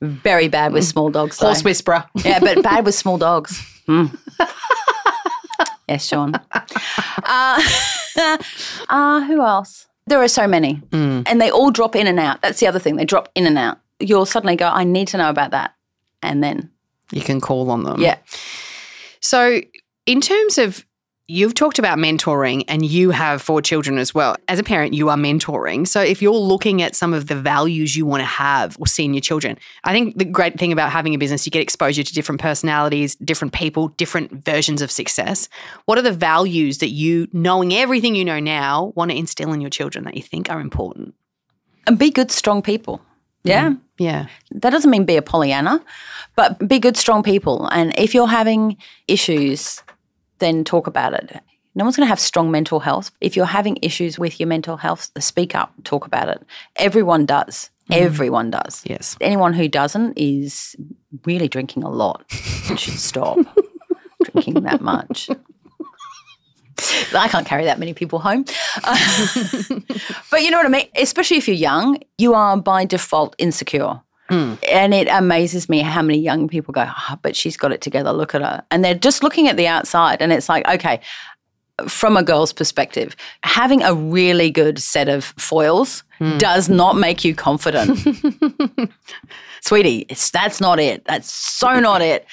Very bad with small dogs. though. Horse whisperer. Yeah, but bad with small dogs. Hmm. yes, Sean. Uh, uh, who else? There are so many. And they all drop in and out. That's the other thing. They drop in and out. You'll suddenly go, I need to know about that. And then, You can call on them. yeah. So, in terms of you've talked about mentoring and you have four children as well. As a parent, you are mentoring. So, if you're looking at some of the values you want to have or see in your children, I think the great thing about having a business, you get exposure to different personalities, different people, different versions of success. What are the values that you, knowing everything you know now, want to instill in your children that you think are important? And be good, strong people. Yeah. Mm-hmm. Yeah. That doesn't mean be a Pollyanna, but be good, strong people. And if you're having issues, then talk about it. No one's going to have strong mental health. If you're having issues with your mental health, speak up, talk about it. Everyone does. Mm-hmm. Everyone does. Yes. Anyone who doesn't is really drinking a lot and should stop drinking that much. I can't carry that many people home. but you know what I mean? Especially if you're young, you are by default insecure. Hmm. And it amazes me how many young people go, oh, but she's got it together. Look at her. And they're just looking at the outside. And it's like, okay, from a girl's perspective, having a really good set of foils hmm. does not make you confident. Sweetie, it's, that's not it. That's so not it.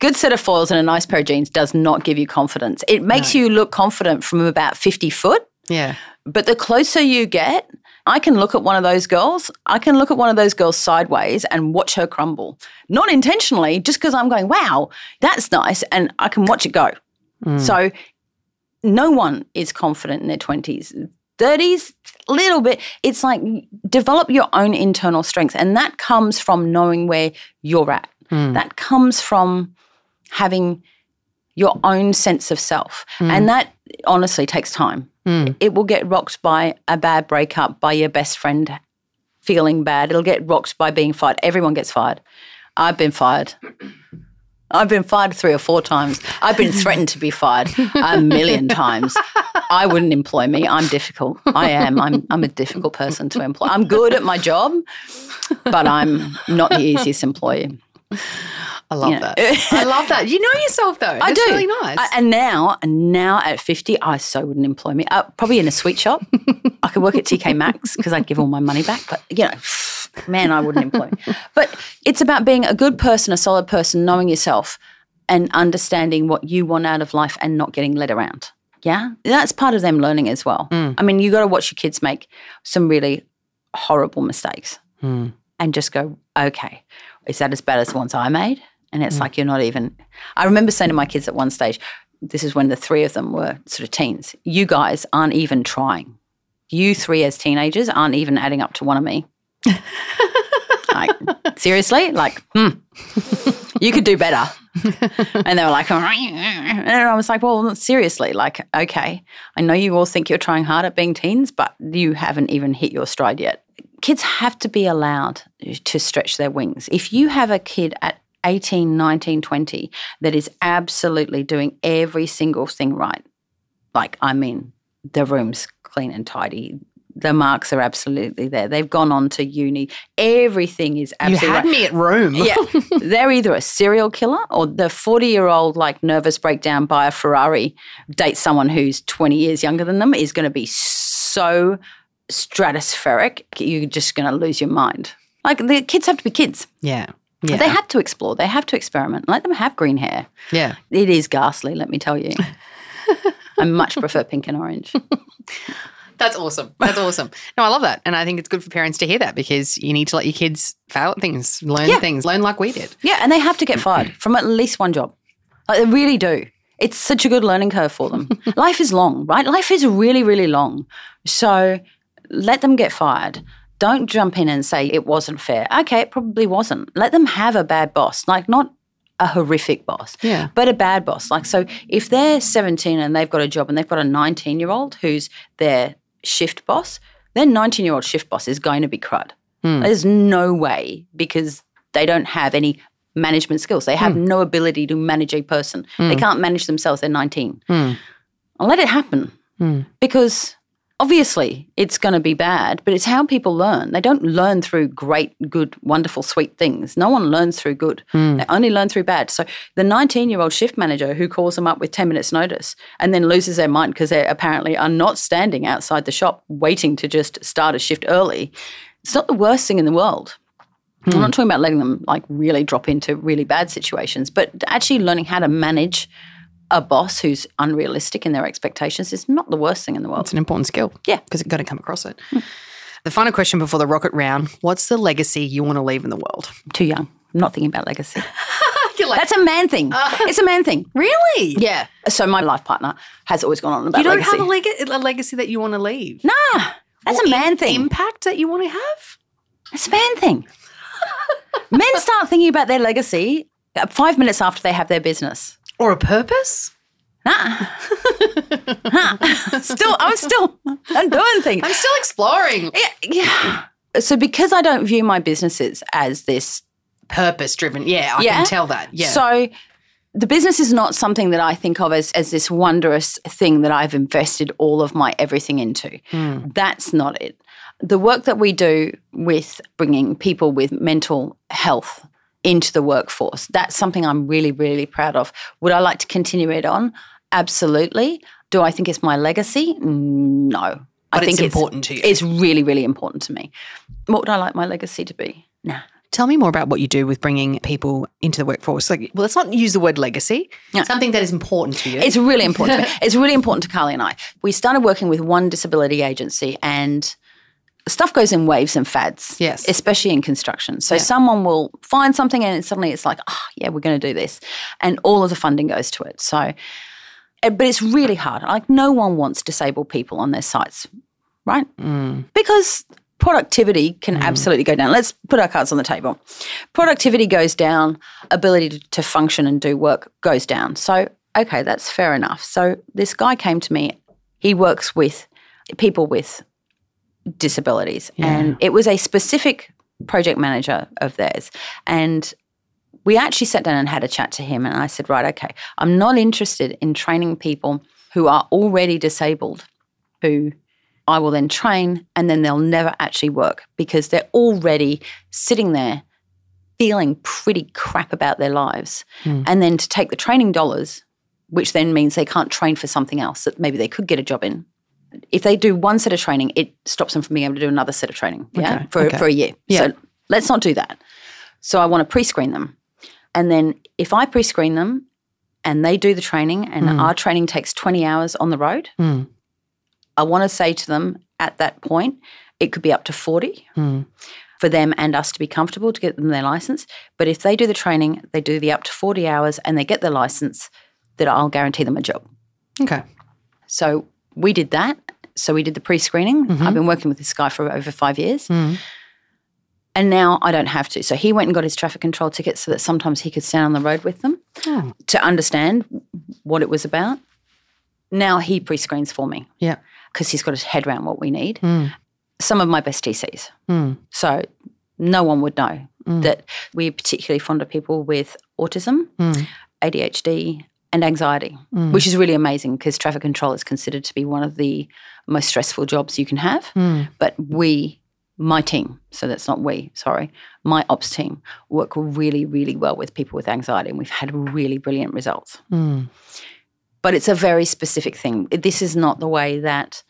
Good set of foils and a nice pair of jeans does not give you confidence. It makes you look confident from about 50 foot. Yeah. But the closer you get, I can look at one of those girls. I can look at one of those girls sideways and watch her crumble. Not intentionally, just because I'm going, wow, that's nice. And I can watch it go. Mm. So no one is confident in their 20s. 30s, little bit. It's like develop your own internal strength. And that comes from knowing where you're at. Mm. That comes from having your own sense of self. Hmm. And that honestly takes time. Hmm. It will get rocked by a bad breakup, by your best friend feeling bad. It'll get rocked by being fired. Everyone gets fired. I've been fired. I've been fired three or four times. I've been threatened to be fired a million times. I wouldn't employ me. I'm difficult. I am. I'm, I'm a difficult person to employ. I'm good at my job, but I'm not the easiest employee. I love You know. that. I love that. You know yourself though. I That's do. really nice. I- and now, and now at 50, I so wouldn't employ me. Uh, probably in a sweet shop. I could work at TK Maxx because I'd give all my money back. But, you know, man, I wouldn't employ me. But it's about being a good person, a solid person, knowing yourself and understanding what you want out of life and not getting led around. Yeah. That's part of them learning as well. I mean, you got to watch your kids make some really horrible mistakes Hmm. and just go, okay, is that as bad as the ones I made? And it's like you're not even. I remember saying to my kids at one stage, this is when the three of them were sort of teens, you guys aren't even trying. You three as teenagers aren't even adding up to one of me. like, seriously? Like, hmm, you could do better. and they were like, and I was like, well, seriously, like, okay, I know you all think you're trying hard at being teens, but you haven't even hit your stride yet. Kids have to be allowed to stretch their wings. If you have a kid at 18, 19, 20 that is absolutely doing every single thing right, like, I mean, the room's clean and tidy. The marks are absolutely there. They've gone on to uni. Everything is absolutely. you had right. me at room. Yeah, they're either a serial killer or the 40 year old, like nervous breakdown buy a Ferrari, dates someone who's 20 years younger than them is going to be so stratospheric, you're just going to lose your mind. Like the kids have to be kids. Yeah. Yeah. They have to explore, they have to experiment. Let them have green hair. yeah. It is ghastly, let me tell you. I much prefer pink and orange. That's awesome. That's awesome. No, I love that. And I think it's good for parents to hear that because you need to let your kids fail at things, learn Yeah. things, learn like we did. Yeah, and they have to get fired from at least one job. Like, they really do. It's such a good learning curve for them. Life is long, right? Life is really, really long. So let them get fired. Don't jump in and say it wasn't fair. Okay, it probably wasn't. Let them have a bad boss, like not a horrific boss, Yeah. but a bad boss. Like, so if they're 17 and they've got a job and they've got a 19 year old who's their shift boss, their 19 year old shift boss is going to be crud. Hmm. There's no way because they don't have any management skills. They have hmm. no ability to manage a person. They hmm. can't manage themselves. They're 19. I'll let it happen because obviously it's going to be bad, but it's how people learn. They don't learn through great, good, wonderful, sweet things. No one learns through good. Hmm. They only learn through bad. So the 19 year old shift manager who calls them up with 10 minutes notice and then loses their mind because they apparently are not standing outside the shop waiting to just start a shift early, it's not the worst thing in the world. I'm hmm. not talking about letting them like really drop into really bad situations, but actually learning how to manage a boss who's unrealistic in their expectations is not the worst thing in the world. It's an important skill. Yeah. Because you've got to come across it. The final question before the rocket round What's the legacy you want to leave in the world? Too young. I'm not thinking about legacy. Like, That's a man thing. it's a man thing. really? Yeah. So my life partner has always gone on about You don't legacy. have a, leg- a legacy that you want to leave? nah, that's a man thing. Impact that you want to have? It's a man thing. Men start thinking about their legacy uh, five minutes after they have their business. Or a purpose? Nah. Nah. still, I'm still, I'm doing things. I'm still exploring. Yeah, yeah. So because I don't view my businesses as this, Purpose driven. Yeah, I Yeah. can tell that. Yeah. so the business is not something that I think of as, as this wondrous thing that I've invested all of my everything into. Hmm. That's not it. The work that we do with bringing people with mental health into the workforce, that's something I'm really, really proud of. Would I like to continue it on? Absolutely. Do I think it's my legacy? No. But I think it's important to you. It's really, really important to me. What would I like my legacy to be? Nah. Tell me more about what you do with bringing people into the workforce. Like, well, let's not use the word legacy. Yeah. Something that is important to you. It's really important to me. It's really important to Carly and I. We started working with one disability agency and stuff goes in waves and fads. Yes. Especially in construction. So someone will find something and suddenly it's like, oh, yeah, we're going to do this. And all of the funding goes to it. So, eh, but it's really hard. Like, no one wants disabled people on their sites, right? Mm. Because productivity can mm. absolutely go down. Let's put our cards on the table. Productivity goes down, ability to, to function and do work goes down. So, okay, that's fair enough. So, this guy came to me. He works with people with disabilities, and it was a specific project manager of theirs. And we actually sat down and had a chat to him, and I said, Right, okay, I'm not interested in training people who are already disabled, who I will then train, and then they'll never actually work because they're already sitting there feeling pretty crap about their lives. Hmm. And then to take the training dollars, which then means they can't train for something else that maybe they could get a job in. If they do one set of training, it stops them from being able to do another set of training yeah, Okay, for, okay. for a year. Yeah. So let's not do that. So I want to pre screen them. And then if I pre screen them and they do the training and our training takes 20 hours on the road, Mm. I want to say to them at that point, it could be up to 40 Mm. for them and us to be comfortable to get them their license. But if they do the training, they do the up to 40 hours and they get their license, that I'll guarantee them a job. Okay. So we did that. So we did the pre screening. I've been working with this guy for over five years. Mm. And now I don't have to. So he went and got his traffic control tickets so that sometimes he could stand on the road with them Oh. to understand what it was about. Now he pre screens for me Yeah. because he's got his head around what we need. Mm. Some of my best TCs. Mm. So no one would know that we're particularly fond of people with autism, Mm. ADHD, and anxiety, which is really amazing because traffic control is considered to be one of the most stressful jobs you can have. Mm. But we, my team, so that's not we, sorry, my ops team work really, really well with people with anxiety, and we've had really brilliant results. Mm. But it's a very specific thing. This is not the way that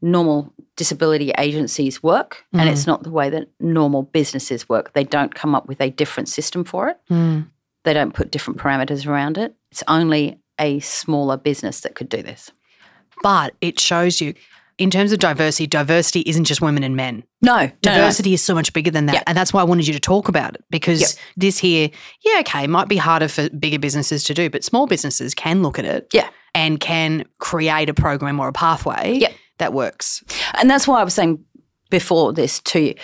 normal disability agencies work, and it's not the way that normal businesses work. They don't come up with a different system for it. Mm. They don't put different parameters around it. It's only a smaller business that could do this. But it shows you, in terms of diversity, diversity isn't just women and men. No, Diversity is so much bigger than that. Yeah. And that's why I wanted you to talk about it because Yep. this here, yeah, okay, might be harder for bigger businesses to do, but small businesses can look at it Yeah. and can create a program or a pathway Yep. that works. And that's why I was saying before this to you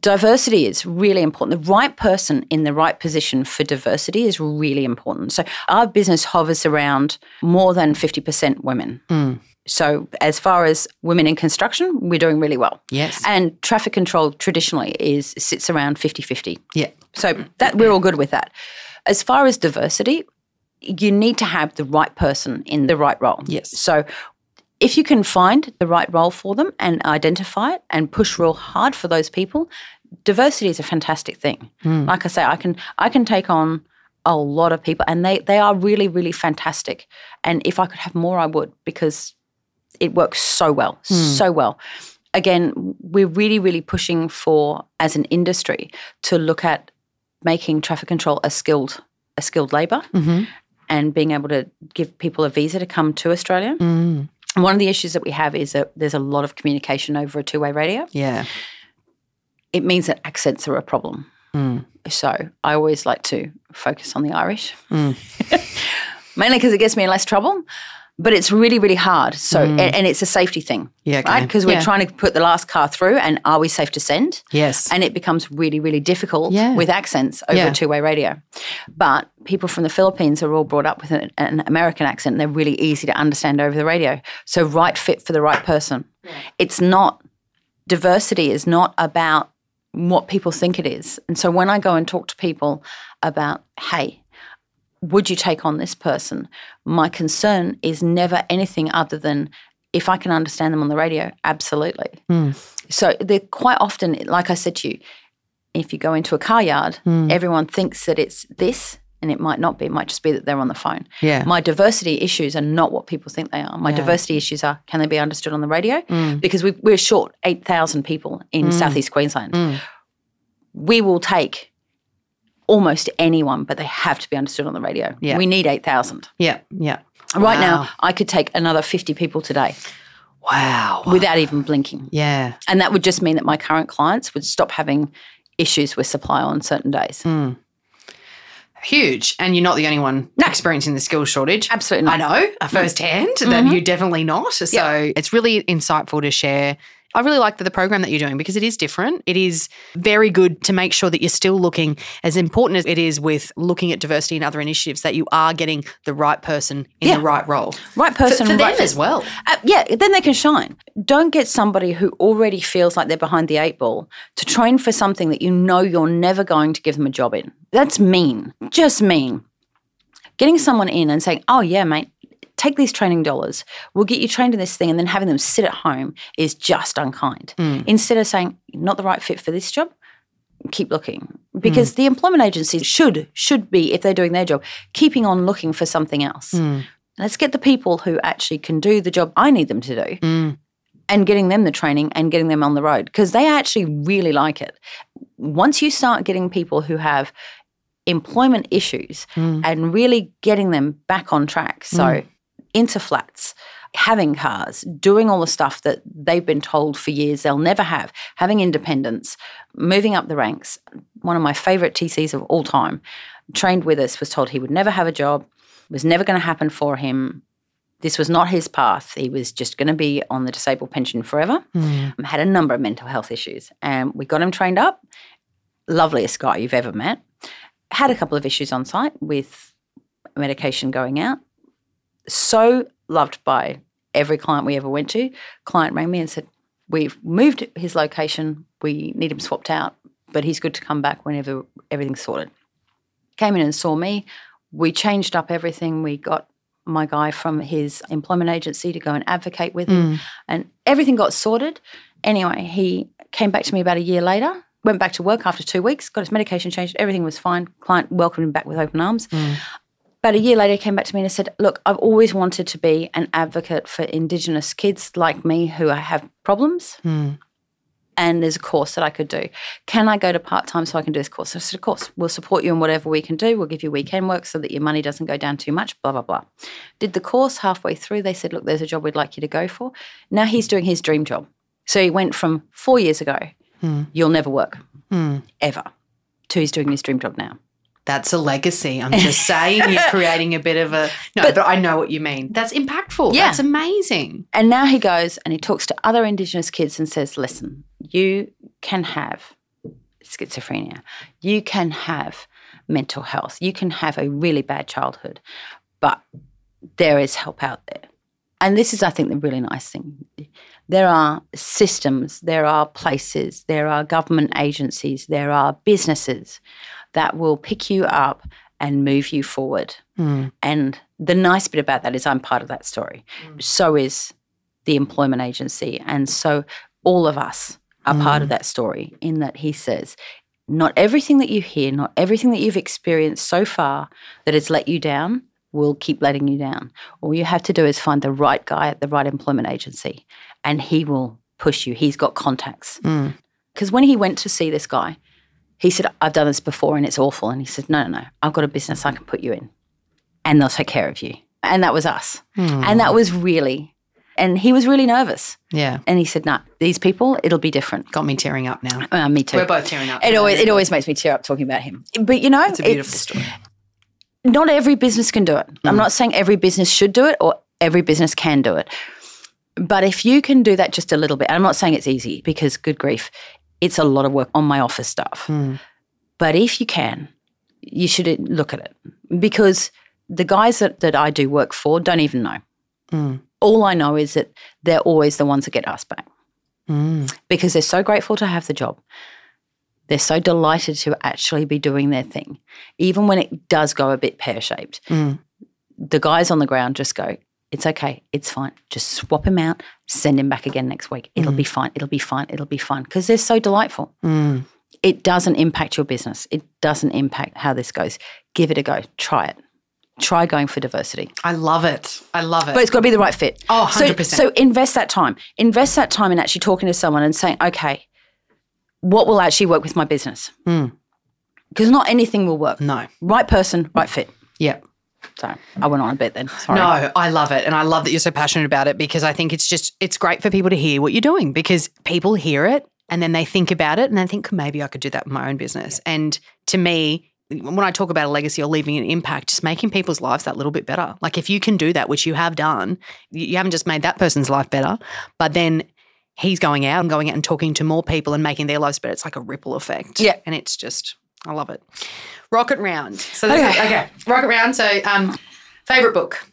diversity is really important. The right person in the right position for diversity is really important. So our business hovers around more than 50% women. Hmm. So as far as women in construction, we're doing really well. Yes. And traffic control traditionally is sits around 50-50. Yeah. So that we're all good with that. As far as diversity, you need to have the right person in the right role. Yes. So if you can find the right role for them and identify it and push real hard for those people, diversity is a fantastic thing. Hmm. Like I say, I can I can take on a lot of people and they they are really really fantastic. And if I could have more I would because it works so well, so well. Again, we're really really pushing for as an industry to look at making traffic control a skilled a skilled labor Mm-hmm. and being able to give people a visa to come to Australia. Mm. One of the issues that we have is that there's a lot of communication over a two way radio. Yeah. It means that accents are a problem. Mm. So I always like to focus on the Irish, Mm. mainly because it gets me in less trouble. But it's really, really hard. So, and, and it's a safety thing, Yeah. Okay. right? Because we're Mm. Yeah. trying to put the last car through, and are we safe to send? Yes. And it becomes really, really difficult Yeah. with accents over Yeah. a two way radio. But people from the Philippines are all brought up with an, an American accent. And they're really easy to understand over the radio. So, right fit for the right person. It's not, diversity is not about what people think it is. And so, when I go and talk to people about, hey, would you take on this person? My concern is never anything other than if I can understand them on the radio, absolutely. Mm. So they're quite often, like I said to you, if you go into a car yard, Mm. everyone thinks that it's this, and it might not be. It might just be that they're on the phone. Yeah. My diversity issues are not what people think they are. My Yeah. diversity issues are can they be understood on the radio? Mm. Because we, we're short 8,000 people in southeast Queensland. Mm. We will take almost anyone, but they have to be understood on the radio. Yeah. We need 8,000. Yeah. Yeah. Right Wow. now, I could take another 50 people today Wow. without even blinking. Yeah. And that would just mean that my current clients would stop having issues with supply on certain days. Mm. Huge. And you're not the only one experiencing the skill shortage. Absolutely I not. know uh, firsthand that you're definitely not. So it's really insightful to share. I really like the, the program that you're doing because it is different. It is very good to make sure that you're still looking, as important as it is with looking at diversity and other initiatives, that you are getting the right person in Yeah. the right role. Right person, for them right fit. as well. Uh, yeah, then they can shine. Don't get somebody who already feels like they're behind the eight ball to train for something that you know you're never going to give them a job in. That's mean, just mean. Getting someone in and saying, oh, yeah, mate, take these training dollars, we'll get you trained in this thing, and then having them sit at home is just unkind. Mm. Instead of saying, not the right fit for this job, keep looking. Because mm. the employment agencies should, should be, if they're doing their job, keeping on looking for something else. Mm. Let's get the people who actually can do the job I need them to do and getting them the training and getting them on the road because they actually really like it. Once you start getting people who have employment issues and really getting them back on track, so into flats, having cars, doing all the stuff that they've been told for years they'll never have, having independence, moving up the ranks. One of my favorite TCs of all time trained with us was told he would never have a job, was never going to happen for him. This was not his path. He was just going to be on the disabled pension forever. Um, Had a number of mental health issues. And we got him trained up. Loveliest guy you've ever met. Had a couple of issues on site with medication going out. So loved by every client we ever went to. Client rang me and said, We've moved his location. We need him swapped out, but he's good to come back whenever everything's sorted. Came in and saw me. We changed up everything. We got my guy from his employment agency to go and advocate with him, mm. and everything got sorted. Anyway, he came back to me about a year later, went back to work after two weeks, got his medication changed, everything was fine. Client welcomed him back with open arms. Mm. About a year later, he came back to me and said, Look, I've always wanted to be an advocate for Indigenous kids like me who have problems. Hmm. And there's a course that I could do. Can I go to part time so I can do this course? I said, Of course, we'll support you in whatever we can do. We'll give you weekend work so that your money doesn't go down too much, blah, blah, blah. Did the course halfway through. They said, Look, there's a job we'd like you to go for. Now he's doing his dream job. So he went from four years ago, hmm. you'll never work, hmm. ever, to he's doing his dream job now. That's a legacy. I'm just saying you're creating a bit of a no, but, I know what you mean. That's impactful. Yeah. That's amazing. And now he goes and he talks to other Indigenous kids and says, listen, you can have schizophrenia, you can have mental health, you can have a really bad childhood, but there is help out there. And this is, I think, the really nice thing. There are systems, there are places, there are government agencies, there are businesses that will pick you up and move you forward. Hmm. And the nice bit about that is I'm part of that story. Hmm. So is the employment agency. And so all of us are part of hmm. that story in that he says, not everything that you hear, not everything that you've experienced so far that has let you down will keep letting you down. All you have to do is find the right guy at the right employment agency and he will push you. He's got contacts. Because when he went to see this guy, he said, I've done this before and it's awful. And he said, No, no, no, I've got a business I can put you in and they'll take care of you. And that was us. And that was really, and he was really nervous. Yeah. And he said, No, these people, it'll be different. Got me tearing up now. Uh, me too. We're both tearing up. It always, it always makes me tear up talking about him. But you know, It's a beautiful story. not every business can do it. I'm not saying every business should do it or every business can do it. But if you can do that just a little bit, I'm not saying it's easy because good grief, it's a lot of work on my office stuff. Hmm. But if you can, you should look at it because the guys that, that I do work for don't even know. Hmm. All I know is that they're always the ones that get asked back hmm. because they're so grateful to have the job. They're so delighted to actually be doing their thing, even when it does go a bit pear shaped. The guys on the ground just go, It's okay, it's fine. Just swap him out, send him back again next week. It'll mm. be fine, it'll be fine, it'll be fine because they're so delightful. Mm. It doesn't impact your business, it doesn't impact how this goes. Give it a go, try it. Try going for diversity. I love it. I love it. But it's got to be the right fit. Oh, So- 100%. So, invest that time. Invest that time in actually talking to someone and saying, okay, what will actually work with my business? Mm. Because not anything will work. no. Right person, right fit. Yeah. So I went on a bit then. Sorry. No, I love it. And I love that you're so passionate about it because I think it's just, it's great for people to hear what you're doing because people hear it and then they think about it and they think, maybe I could do that in my own business. And to me, when I talk about a legacy or leaving an impact, just making people's lives that little bit better. Like if you can do that, which you have done, you you haven't just made that person's life better, but then he's going out and going out and talking to more people and making their lives better. It's like a ripple effect. Yeah. And it's just, I love it. Rocket round. So Okay. okay. Rocket round. So um favorite book.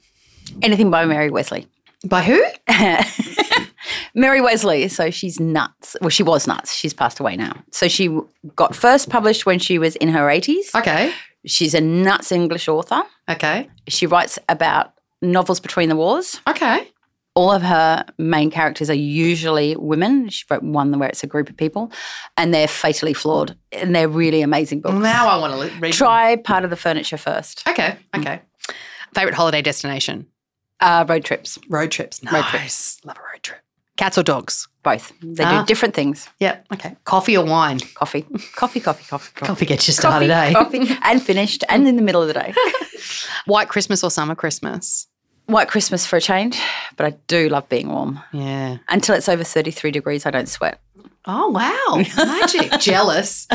Anything by Mary Wesley. By who? Mary Wesley. So she's nuts. Well, she was nuts. She's passed away now. So she got first published when she was in her 80s. Okay. She's a nuts English author. Okay. She writes about novels between the wars. Okay. All of her main characters are usually women. She wrote one where it's a group of people, and they're fatally flawed, and they're really amazing books. Now I want to read. them. Try part of the furniture first. Okay. Okay. Favorite holiday destination? Uh, road trips, Road trips. Road trips. Love a road trip. Cats or dogs? both. They Ah. do different things. Yep. Okay. Coffee or wine? Coffee, coffee, coffee, coffee, coffee. Coffee gets you Coffee, started, eh? coffee, and finished, and in the middle of the day. White Christmas or summer Christmas? White Christmas for a change, but I do love being warm. Yeah. Until it's over 33 degrees, I don't sweat. Oh, wow. Magic. Jealous.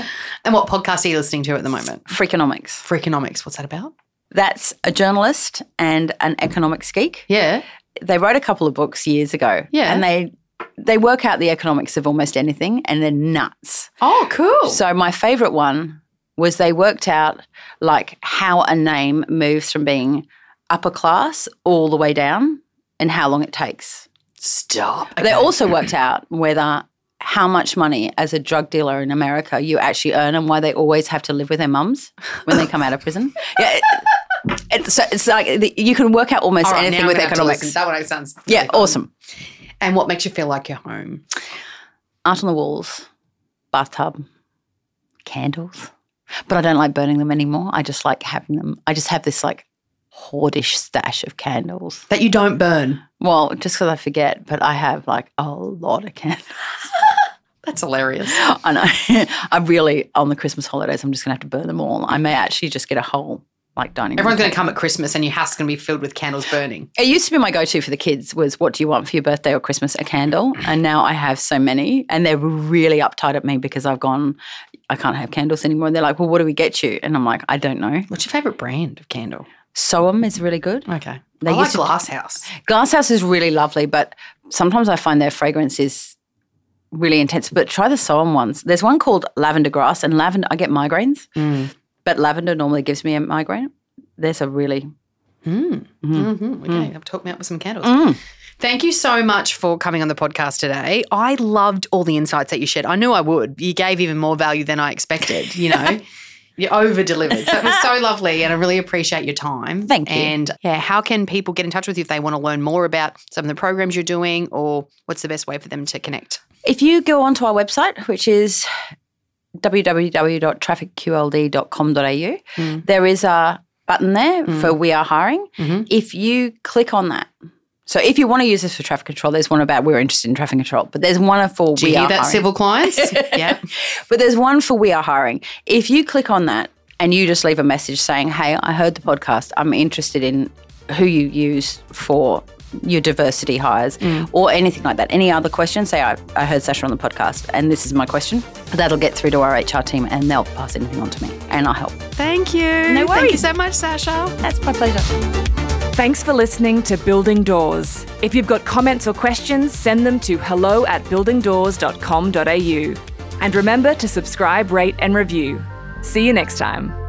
And what podcast are you listening to at the moment? Freakonomics. Freakonomics. What's that about? That's a journalist and an economics geek. Yeah. They wrote a couple of books years ago. Yeah. And they they work out the economics of almost anything and they're nuts. Oh, cool. So my favorite one was they worked out like how a name moves from being upper class all the way down and how long it takes. Stop. They also worked out whether how much money as a drug dealer in America you actually earn and why they always have to live with their mums when they come out of prison. Yeah. It, it's, so it's like the, you can work out almost right, anything with gonna have to economics. That one sounds Yeah, fun. awesome. And what makes you feel like you're home? Art on the walls, bathtub, candles. But I don't like burning them anymore. I just like having them. I just have this like hoardish stash of candles. That you don't burn. Well, just because I forget, but I have like a lot of candles. That's hilarious. I know. I'm really, on the Christmas holidays, I'm just going to have to burn them all. I may actually just get a whole like dining room. Everyone's going to come at Christmas and your house is going to be filled with candles burning. It used to be my go-to for the kids was, "What do you want for your birthday or Christmas? A candle." And now I have so many, and they're really uptight at me because I've gone. I can't have candles anymore. And they're like, "Well, what do we get you?" And I'm like, "I don't know." What's your favourite brand of candle? Soam is really good. Okay. They I like to- Glass House. Glasshouse is really lovely, but sometimes I find their fragrance is really intense. But try the Soam ones. There's one called Lavender Grass, and lavender. I get migraines, but lavender normally gives me a migraine. There's a really Mm. hmm Okay, I've talked me up with some candles. Mm. Thank you so much for coming on the podcast today. I loved all the insights that you shared. I knew I would. You gave even more value than I expected, you know. You over delivered. So it was so lovely and I really appreciate your time. Thank you. And yeah, how can people get in touch with you if they want to learn more about some of the programs you're doing or what's the best way for them to connect? If you go onto our website, which is www.trafficqld.com.au, mm. there is a button there mm. for We Are Hiring. Mm-hmm. If you click on that, so if you want to use this for traffic control, there's one about we're interested in traffic control, but there's one for Do We you hear Are that, Hiring. civil clients? yeah. But there's one for We Are Hiring. If you click on that and you just leave a message saying, Hey, I heard the podcast, I'm interested in who you use for your diversity hires mm. or anything like that. Any other questions? Say, I, I heard Sacha on the podcast and this is my question. That'll get through to our HR team and they'll pass anything on to me and I'll help. Thank you. No worries. Thank you so much, Sacha. That's my pleasure. Thanks for listening to Building Doors. If you've got comments or questions, send them to hello at buildingdoors.com.au. And remember to subscribe, rate, and review. See you next time.